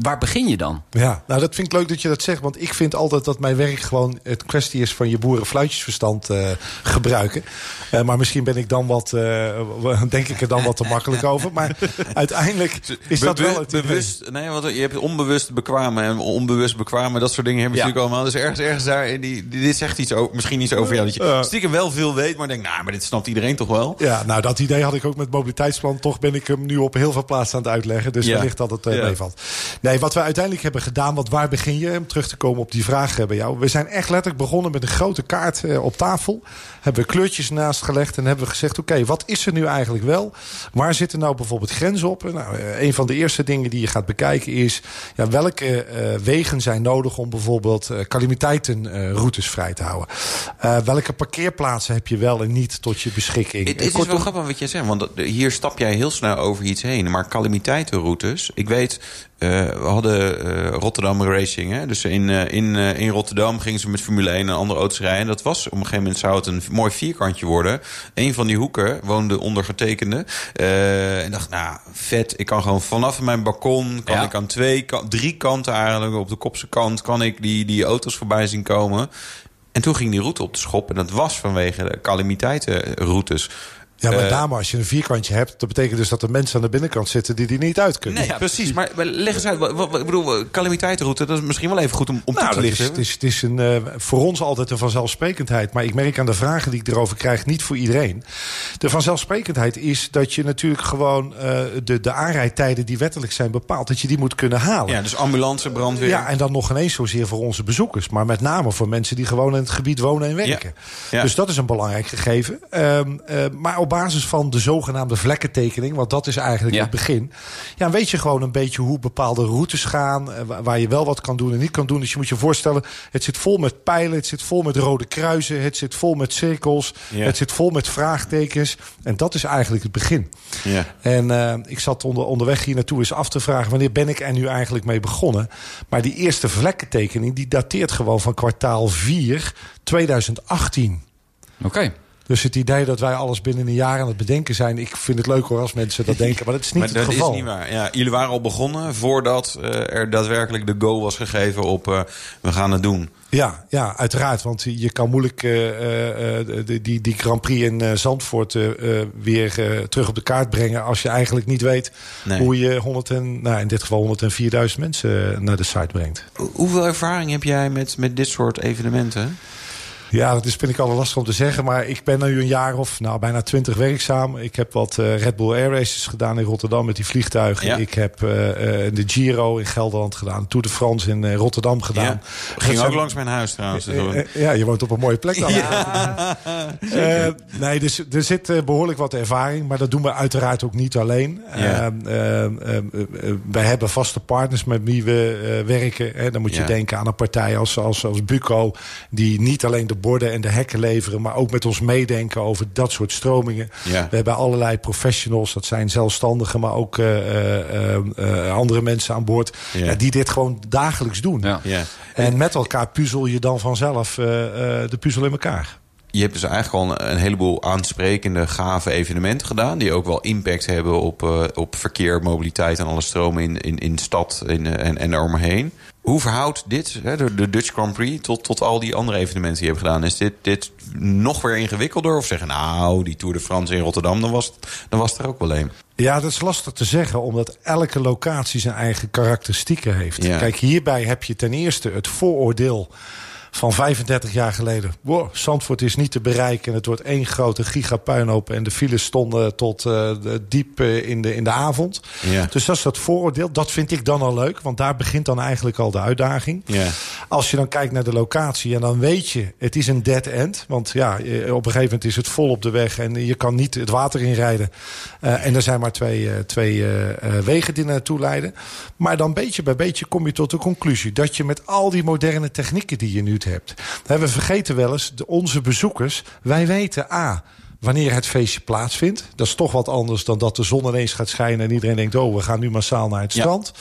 waar begin je dan? Ja, nou dat vind ik leuk dat je dat zegt. Want ik vind altijd dat mijn werk gewoon het kwestie is van je boerenfluitjesverstand eh, gebruiken. Eh, maar misschien ben ik dan wat, eh, denk ik er dan wat te makkelijk over. Maar uiteindelijk is dat wel het idee. bewust, nee, want je hebt onbewust bekwamen en onbewust bekwamen, dat soort dingen hebben we Ja. natuurlijk allemaal. Dus ergens, ergens daar, die, die- dit zegt iets over, misschien iets over jou. Dat je Uh. stiekem wel veel weet, maar denk, nou, maar dit snapt iedereen toch wel? Ja, nou dat idee had ik ook met mobiliteitsplan. Toch ben ik hem nu op heel veel plaatsen aan het uitleggen. Dus Ja. wellicht dat het Ja. meevalt. Nee, wat we uiteindelijk hebben gedaan, want waar begin je? Om terug te komen op die vraag eh, bij jou. We zijn echt letterlijk begonnen met een grote kaart eh, op tafel. Hebben we kleurtjes naast gelegd en hebben we gezegd... oké, wat is er nu eigenlijk wel? Waar zitten nou bijvoorbeeld grenzen op? Nou, eh, een van de eerste dingen die je gaat bekijken is... Ja, welke wegen zijn nodig om bijvoorbeeld calamiteitenroutes vrij te houden? Welke parkeerplaatsen heb je wel en niet tot je beschikking? Het, is kortom- wel grappig wat jij zegt, want hier stap jij heel snel over iets heen. Maar calamiteitenroutes, ik weet, eh, we hadden eh, Rotterdam Racing. Hè? Dus in, eh, in, in Rotterdam gingen ze met Formule 1 en andere auto's rijden. En dat was, op een gegeven moment zou het een mooi vierkantje worden. Een van die hoeken woonde ondergetekende. En dacht, nou, vet, ik kan gewoon vanaf mijn balkon... kan Ja. ik aan twee, kan- drie kanten eigenlijk, op de kopse kant... kan ik die, die auto's voorbij zien komen... En toen ging die route op de schop. En dat was vanwege de calamiteitenroutes. Ja, met Eh, name als je een vierkantje hebt... dat betekent dus dat er mensen aan de binnenkant zitten... die die niet uit kunnen. Nee, precies. Maar, leg eens uit. Wat, wat- ik bedoel, calamiteitenroute, dat is misschien wel even goed om, om Nou, toe te lichten. het is, het is een, eh, voor ons altijd een vanzelfsprekendheid. Maar ik merk aan de vragen die ik erover krijg, niet voor iedereen. De vanzelfsprekendheid is dat je natuurlijk gewoon eh, de, de aanrijdtijden die wettelijk zijn bepaald, dat je die moet kunnen halen. Ja, dus ambulance, brandweer. Ja, en dan nog ineens zozeer voor onze bezoekers. Maar met name voor mensen die gewoon in het gebied wonen en werken. Ja. Dus dat is een belangrijk gegeven. Ehm, eh, maar op basis van de zogenaamde vlekkentekening... want dat is eigenlijk Ja. het begin... Ja, weet je gewoon een beetje hoe bepaalde routes gaan... eh, wa- waar je wel wat kan doen en niet kan doen. Dus je moet je voorstellen, het zit vol met pijlen... het zit vol met rode kruisen, het zit vol met cirkels... Ja. het zit vol met vraagtekens. En dat is eigenlijk het begin. Ja. En eh, ik zat onder, onderweg hier naartoe eens af te vragen... wanneer ben ik er nu eigenlijk mee begonnen? Maar die eerste vlekkentekening... die dateert gewoon van kwartaal 4 2018. Oké. Dus het idee dat wij alles binnen een jaar aan het bedenken zijn... ik vind het leuk hoor als mensen dat denken, maar dat is niet maar het dat geval. is niet waar. Ja, jullie waren al begonnen voordat eh, er daadwerkelijk de go was gegeven op eh, we gaan het doen. Ja, ja, uiteraard. Want je kan moeilijk eh, die, die, Grand Prix in Zandvoort weer terug op de kaart brengen... als je eigenlijk niet weet Nee. hoe je 100 en, nou, in dit geval 104.000 mensen naar de site brengt. Ho- Hoeveel ervaring heb jij met, met dit soort evenementen? Ja, dat is, vind ik altijd lastig om te zeggen. Maar ik ben nu een jaar of nou, bijna twintig werkzaam. Ik heb wat eh, Red Bull Air Races gedaan in Rotterdam met die vliegtuigen. Ja. Ik heb eh, eh, de Giro in Gelderland gedaan. Tour de France in Rotterdam gedaan. Ja. Dat Ging ook zijn- langs mijn huis trouwens. dus ja, je woont op een mooie plek dan. Nee, dus, er zit eh, behoorlijk wat ervaring. Maar dat doen we uiteraard ook niet alleen. Ja. Eh, eh, eh, eh, wij hebben vaste partners met wie we werken. Hè. Dan moet je denken aan een partij als, als, als Buco... die niet alleen de borden en de hekken leveren... maar ook met ons meedenken over dat soort stromingen. Ja. We hebben allerlei professionals. Dat zijn zelfstandigen, maar ook eh, eh, eh, andere mensen aan boord... Ja. die dit gewoon dagelijks doen. Ja. ja. En met elkaar puzzel je dan vanzelf de puzzel in elkaar. Je hebt dus eigenlijk al een heleboel aansprekende, gave evenementen gedaan. Die ook wel impact hebben op, eh, op verkeer, mobiliteit en alle stromen in, in, in de stad in, eh, en, en eromheen. Hoe verhoudt dit, hè, de, de Dutch Grand Prix, tot, tot al die andere evenementen die je hebt gedaan? Is dit, dit nog weer ingewikkelder? Of zeggen, nou, die Tour de France in Rotterdam, dan was, het, dan was het er ook wel een. Ja, dat is lastig te zeggen, omdat elke locatie zijn eigen karakteristieken heeft. Ja. Kijk, hierbij heb je ten eerste het vooroordeel van 35 jaar geleden. Wow, Zandvoort is niet te bereiken en het wordt één grote gigapuinhoop... en de files stonden tot de- diep eh, in, de, in de avond. Ja. Dus dat is dat vooroordeel. Dat vind ik dan al leuk, want daar begint dan eigenlijk al de uitdaging. Ja. Als je dan kijkt naar de locatie en dan weet je, het is een dead end. Want ja, eh, op een gegeven moment is het vol op de weg en je kan niet het water inrijden. En er zijn maar twee, twee wegen die naartoe leiden. Maar dan beetje bij beetje kom je tot de conclusie dat je met al die moderne technieken die je nu hebt. Hè, We vergeten wel eens, onze bezoekers, wij weten A wanneer het feestje plaatsvindt. Dat is toch wat anders dan dat de zon ineens gaat schijnen... en iedereen denkt, oh, we gaan nu massaal naar het Ja. strand.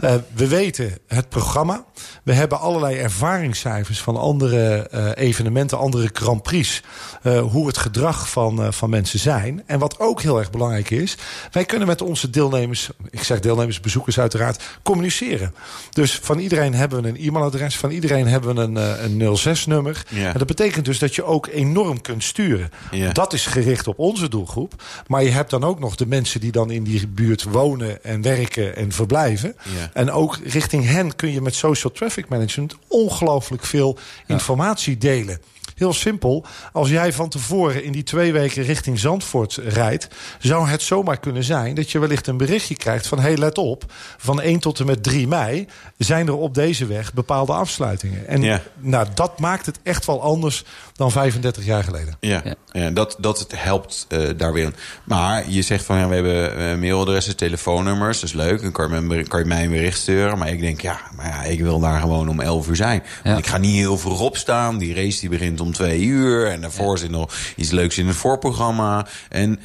Eh, we weten het programma. We hebben allerlei ervaringscijfers van andere eh, evenementen... andere Grand Prix, eh, hoe het gedrag van, eh, van mensen zijn. En wat ook heel erg belangrijk is... wij kunnen met onze deelnemers, ik zeg deelnemers, bezoekers uiteraard... communiceren. Dus van iedereen hebben we een e-mailadres... van iedereen hebben we een, een 06-nummer. Ja. En dat betekent dus dat je ook enorm kunt sturen. Ja. Dat is gericht op onze doelgroep. Maar je hebt dan ook nog de mensen die dan in die buurt wonen en werken en verblijven. Ja. En ook richting hen kun je met social traffic management ongelooflijk veel informatie delen. Heel simpel. Als jij van tevoren in die twee weken richting Zandvoort rijdt, zou het zomaar kunnen zijn dat je wellicht een berichtje krijgt van: hey, let op, van 1 tot en met 3 mei zijn er op deze weg bepaalde afsluitingen. En Ja. nou, dat maakt het echt wel anders dan 35 jaar geleden. Ja, ja. dat, dat het helpt eh, daar weer. in. Maar je zegt van ja, we hebben eh, mailadressen, telefoonnummers. Dat is leuk. Dan kan je, kan je mij een bericht sturen. Maar ik denk, ja, maar ja, ik wil daar gewoon om 11 uur zijn. Want ik ga niet heel vroeg opstaan. Die race die begint om 2 uur. En daarvoor zit nog iets leuks in het voorprogramma. En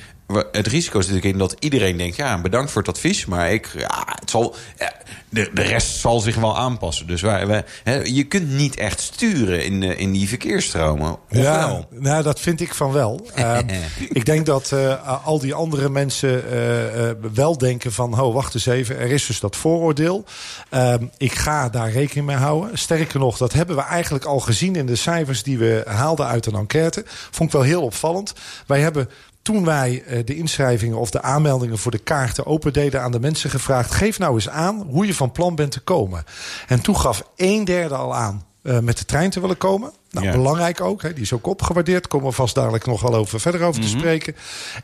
het risico is natuurlijk in dat iedereen denkt... ja, bedankt voor het advies, maar ik, ja, het zal, ja, de, de rest zal zich wel aanpassen. Dus wij, wij, hè, je kunt niet echt sturen in, de- in die verkeersstromen. Of ja, wel? nou, dat vind ik van wel. Ehm, ik denk dat eh, al die andere mensen eh, eh, wel denken van... oh, wacht eens even, er is dus dat vooroordeel. Ehm, ik ga daar rekening mee houden. Sterker nog, dat hebben we eigenlijk al gezien... in de cijfers die we haalden uit een enquête. Vond ik wel heel opvallend. Wij hebben toen wij eh, de inschrijvingen of de aanmeldingen voor de kaarten opendeden aan de mensen gevraagd: geef nou eens aan hoe je van plan bent te komen. En toen gaf een derde al aan eh, met de trein te willen komen. Nou, Ja. belangrijk ook. Hè, die is ook opgewaardeerd. Komen we vast dadelijk nog wel over, verder over te spreken.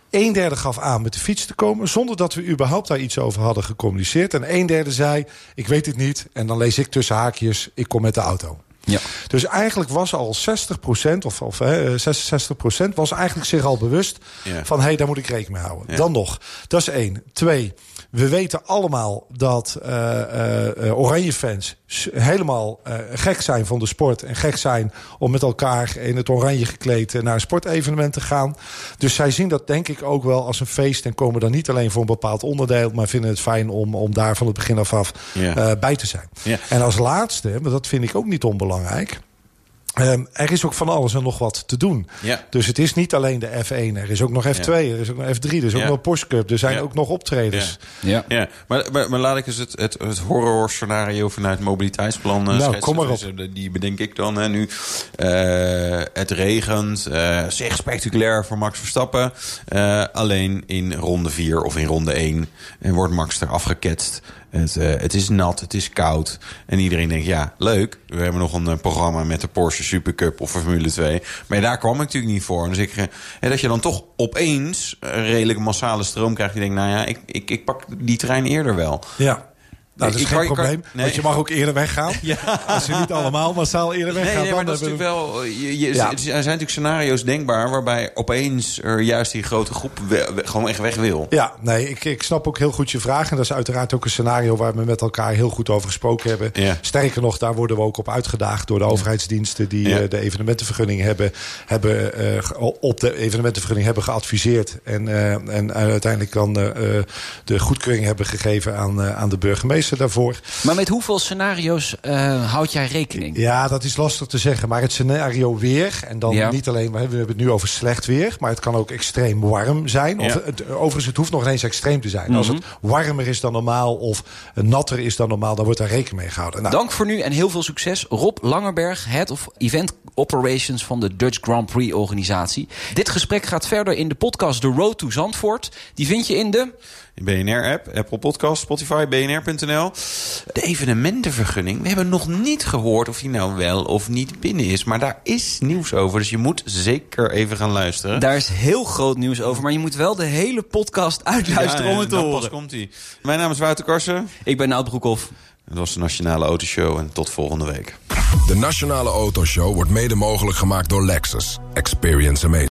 Een derde gaf aan met de fiets te komen. Zonder dat we überhaupt daar iets over hadden gecommuniceerd. En een derde zei: Ik weet het niet. En dan lees ik tussen haakjes: Ik kom met de auto. Ja. Dus eigenlijk was al 60% of, of hè, 66% was eigenlijk zich al bewust Ja. van hé, hey, daar moet ik rekening mee houden. Ja. Dan nog, dat is één. Twee, we weten allemaal dat eh eh, eh, Oranje-fans s- helemaal eh, gek zijn van de sport. En gek zijn om met elkaar in het oranje gekleed eh, naar een sportevenement te gaan. Dus zij zien dat denk ik ook wel als een feest. En komen dan niet alleen voor een bepaald onderdeel. Maar vinden het fijn om, om daar van het begin af af Ja. eh, bij te zijn. En als laatste, maar dat vind ik ook niet onbelangrijk. Ehm, er is ook van alles en nog wat te doen. Ja. Dus het is niet alleen de F1. Er is ook nog F2, er is ook nog F3, er is ook Ja. nog Porsche Cup. Er zijn Ja. ook nog optredens. Ja. Ja, maar, maar, maar laat ik eens het, het, het horror scenario vanuit het mobiliteitsplan eh, Nou, schetsen. kom maar op. Dus, eh, Die bedenk ik dan hè, nu. Eh, het regent, eh zeg spectaculair voor Max Verstappen. Eh, alleen in ronde 4 of in ronde 1 en wordt Max er afgeketst. Het, eh, het is nat, het is koud. En iedereen denkt, ja, leuk. We hebben nog een eh, programma met de Porsche Supercup of Formule 2. Maar daar kwam ik natuurlijk niet voor. Dus ik, eh, hè, dat je dan toch opeens een redelijk massale stroom krijgt. Je denkt, nou ja, ik, ik, ik pak die trein eerder wel. Ja. Nou, dat is geen kan- probleem. nee. Want je mag ook eerder weggaan. Als je niet allemaal massaal eerder weggaan. Nee, nee, maar dan dat is wel. Je, je- Ja. Er zijn natuurlijk scenario's denkbaar waarbij opeens er juist die grote groep we- we- gewoon echt weg wil. Ja, nee, ik, ik snap ook heel goed je vraag. En dat is uiteraard ook een scenario waar we met elkaar heel goed over gesproken hebben. Ja. Sterker nog, daar worden we ook op uitgedaagd door de overheidsdiensten die Ja. eh, de evenementenvergunning hebben, hebben eh, op de evenementenvergunning hebben geadviseerd. En, eh, en uiteindelijk dan eh, eh, de goedkeuring hebben gegeven aan, eh, aan de burgemeester daarvoor. Maar met hoeveel scenario's eh, houd jij rekening? Ja, dat is lastig te zeggen. Maar het scenario weer, en dan Ja. niet alleen, we hebben het nu over slecht weer, maar het kan ook extreem warm zijn. Of het, overigens, het hoeft nog ineens extreem te zijn. Als het warmer is dan normaal of natter is dan normaal, dan wordt daar rekening mee gehouden. Nou, Dank voor nu en heel veel succes. Rob Langerberg, Head of Event Operations van de Dutch Grand Prix organisatie. Dit gesprek gaat verder in de podcast The Road to Zandvoort. Die vind je in de... BNR-app, Apple Podcast, Spotify, BNR.nl. De evenementenvergunning. We hebben nog niet gehoord of die nou wel of niet binnen is. Maar daar is nieuws over. Dus je moet zeker even gaan luisteren. Daar is heel groot nieuws over, maar je moet wel de hele podcast uitluisteren om het te pas horen. komt hij. Mijn naam is Wouter Karsen. Ik ben Nout Broekhoff. Dat was de Nationale Autoshow en tot volgende week. De Nationale Autoshow wordt mede mogelijk gemaakt door Lexus. Experience amazing.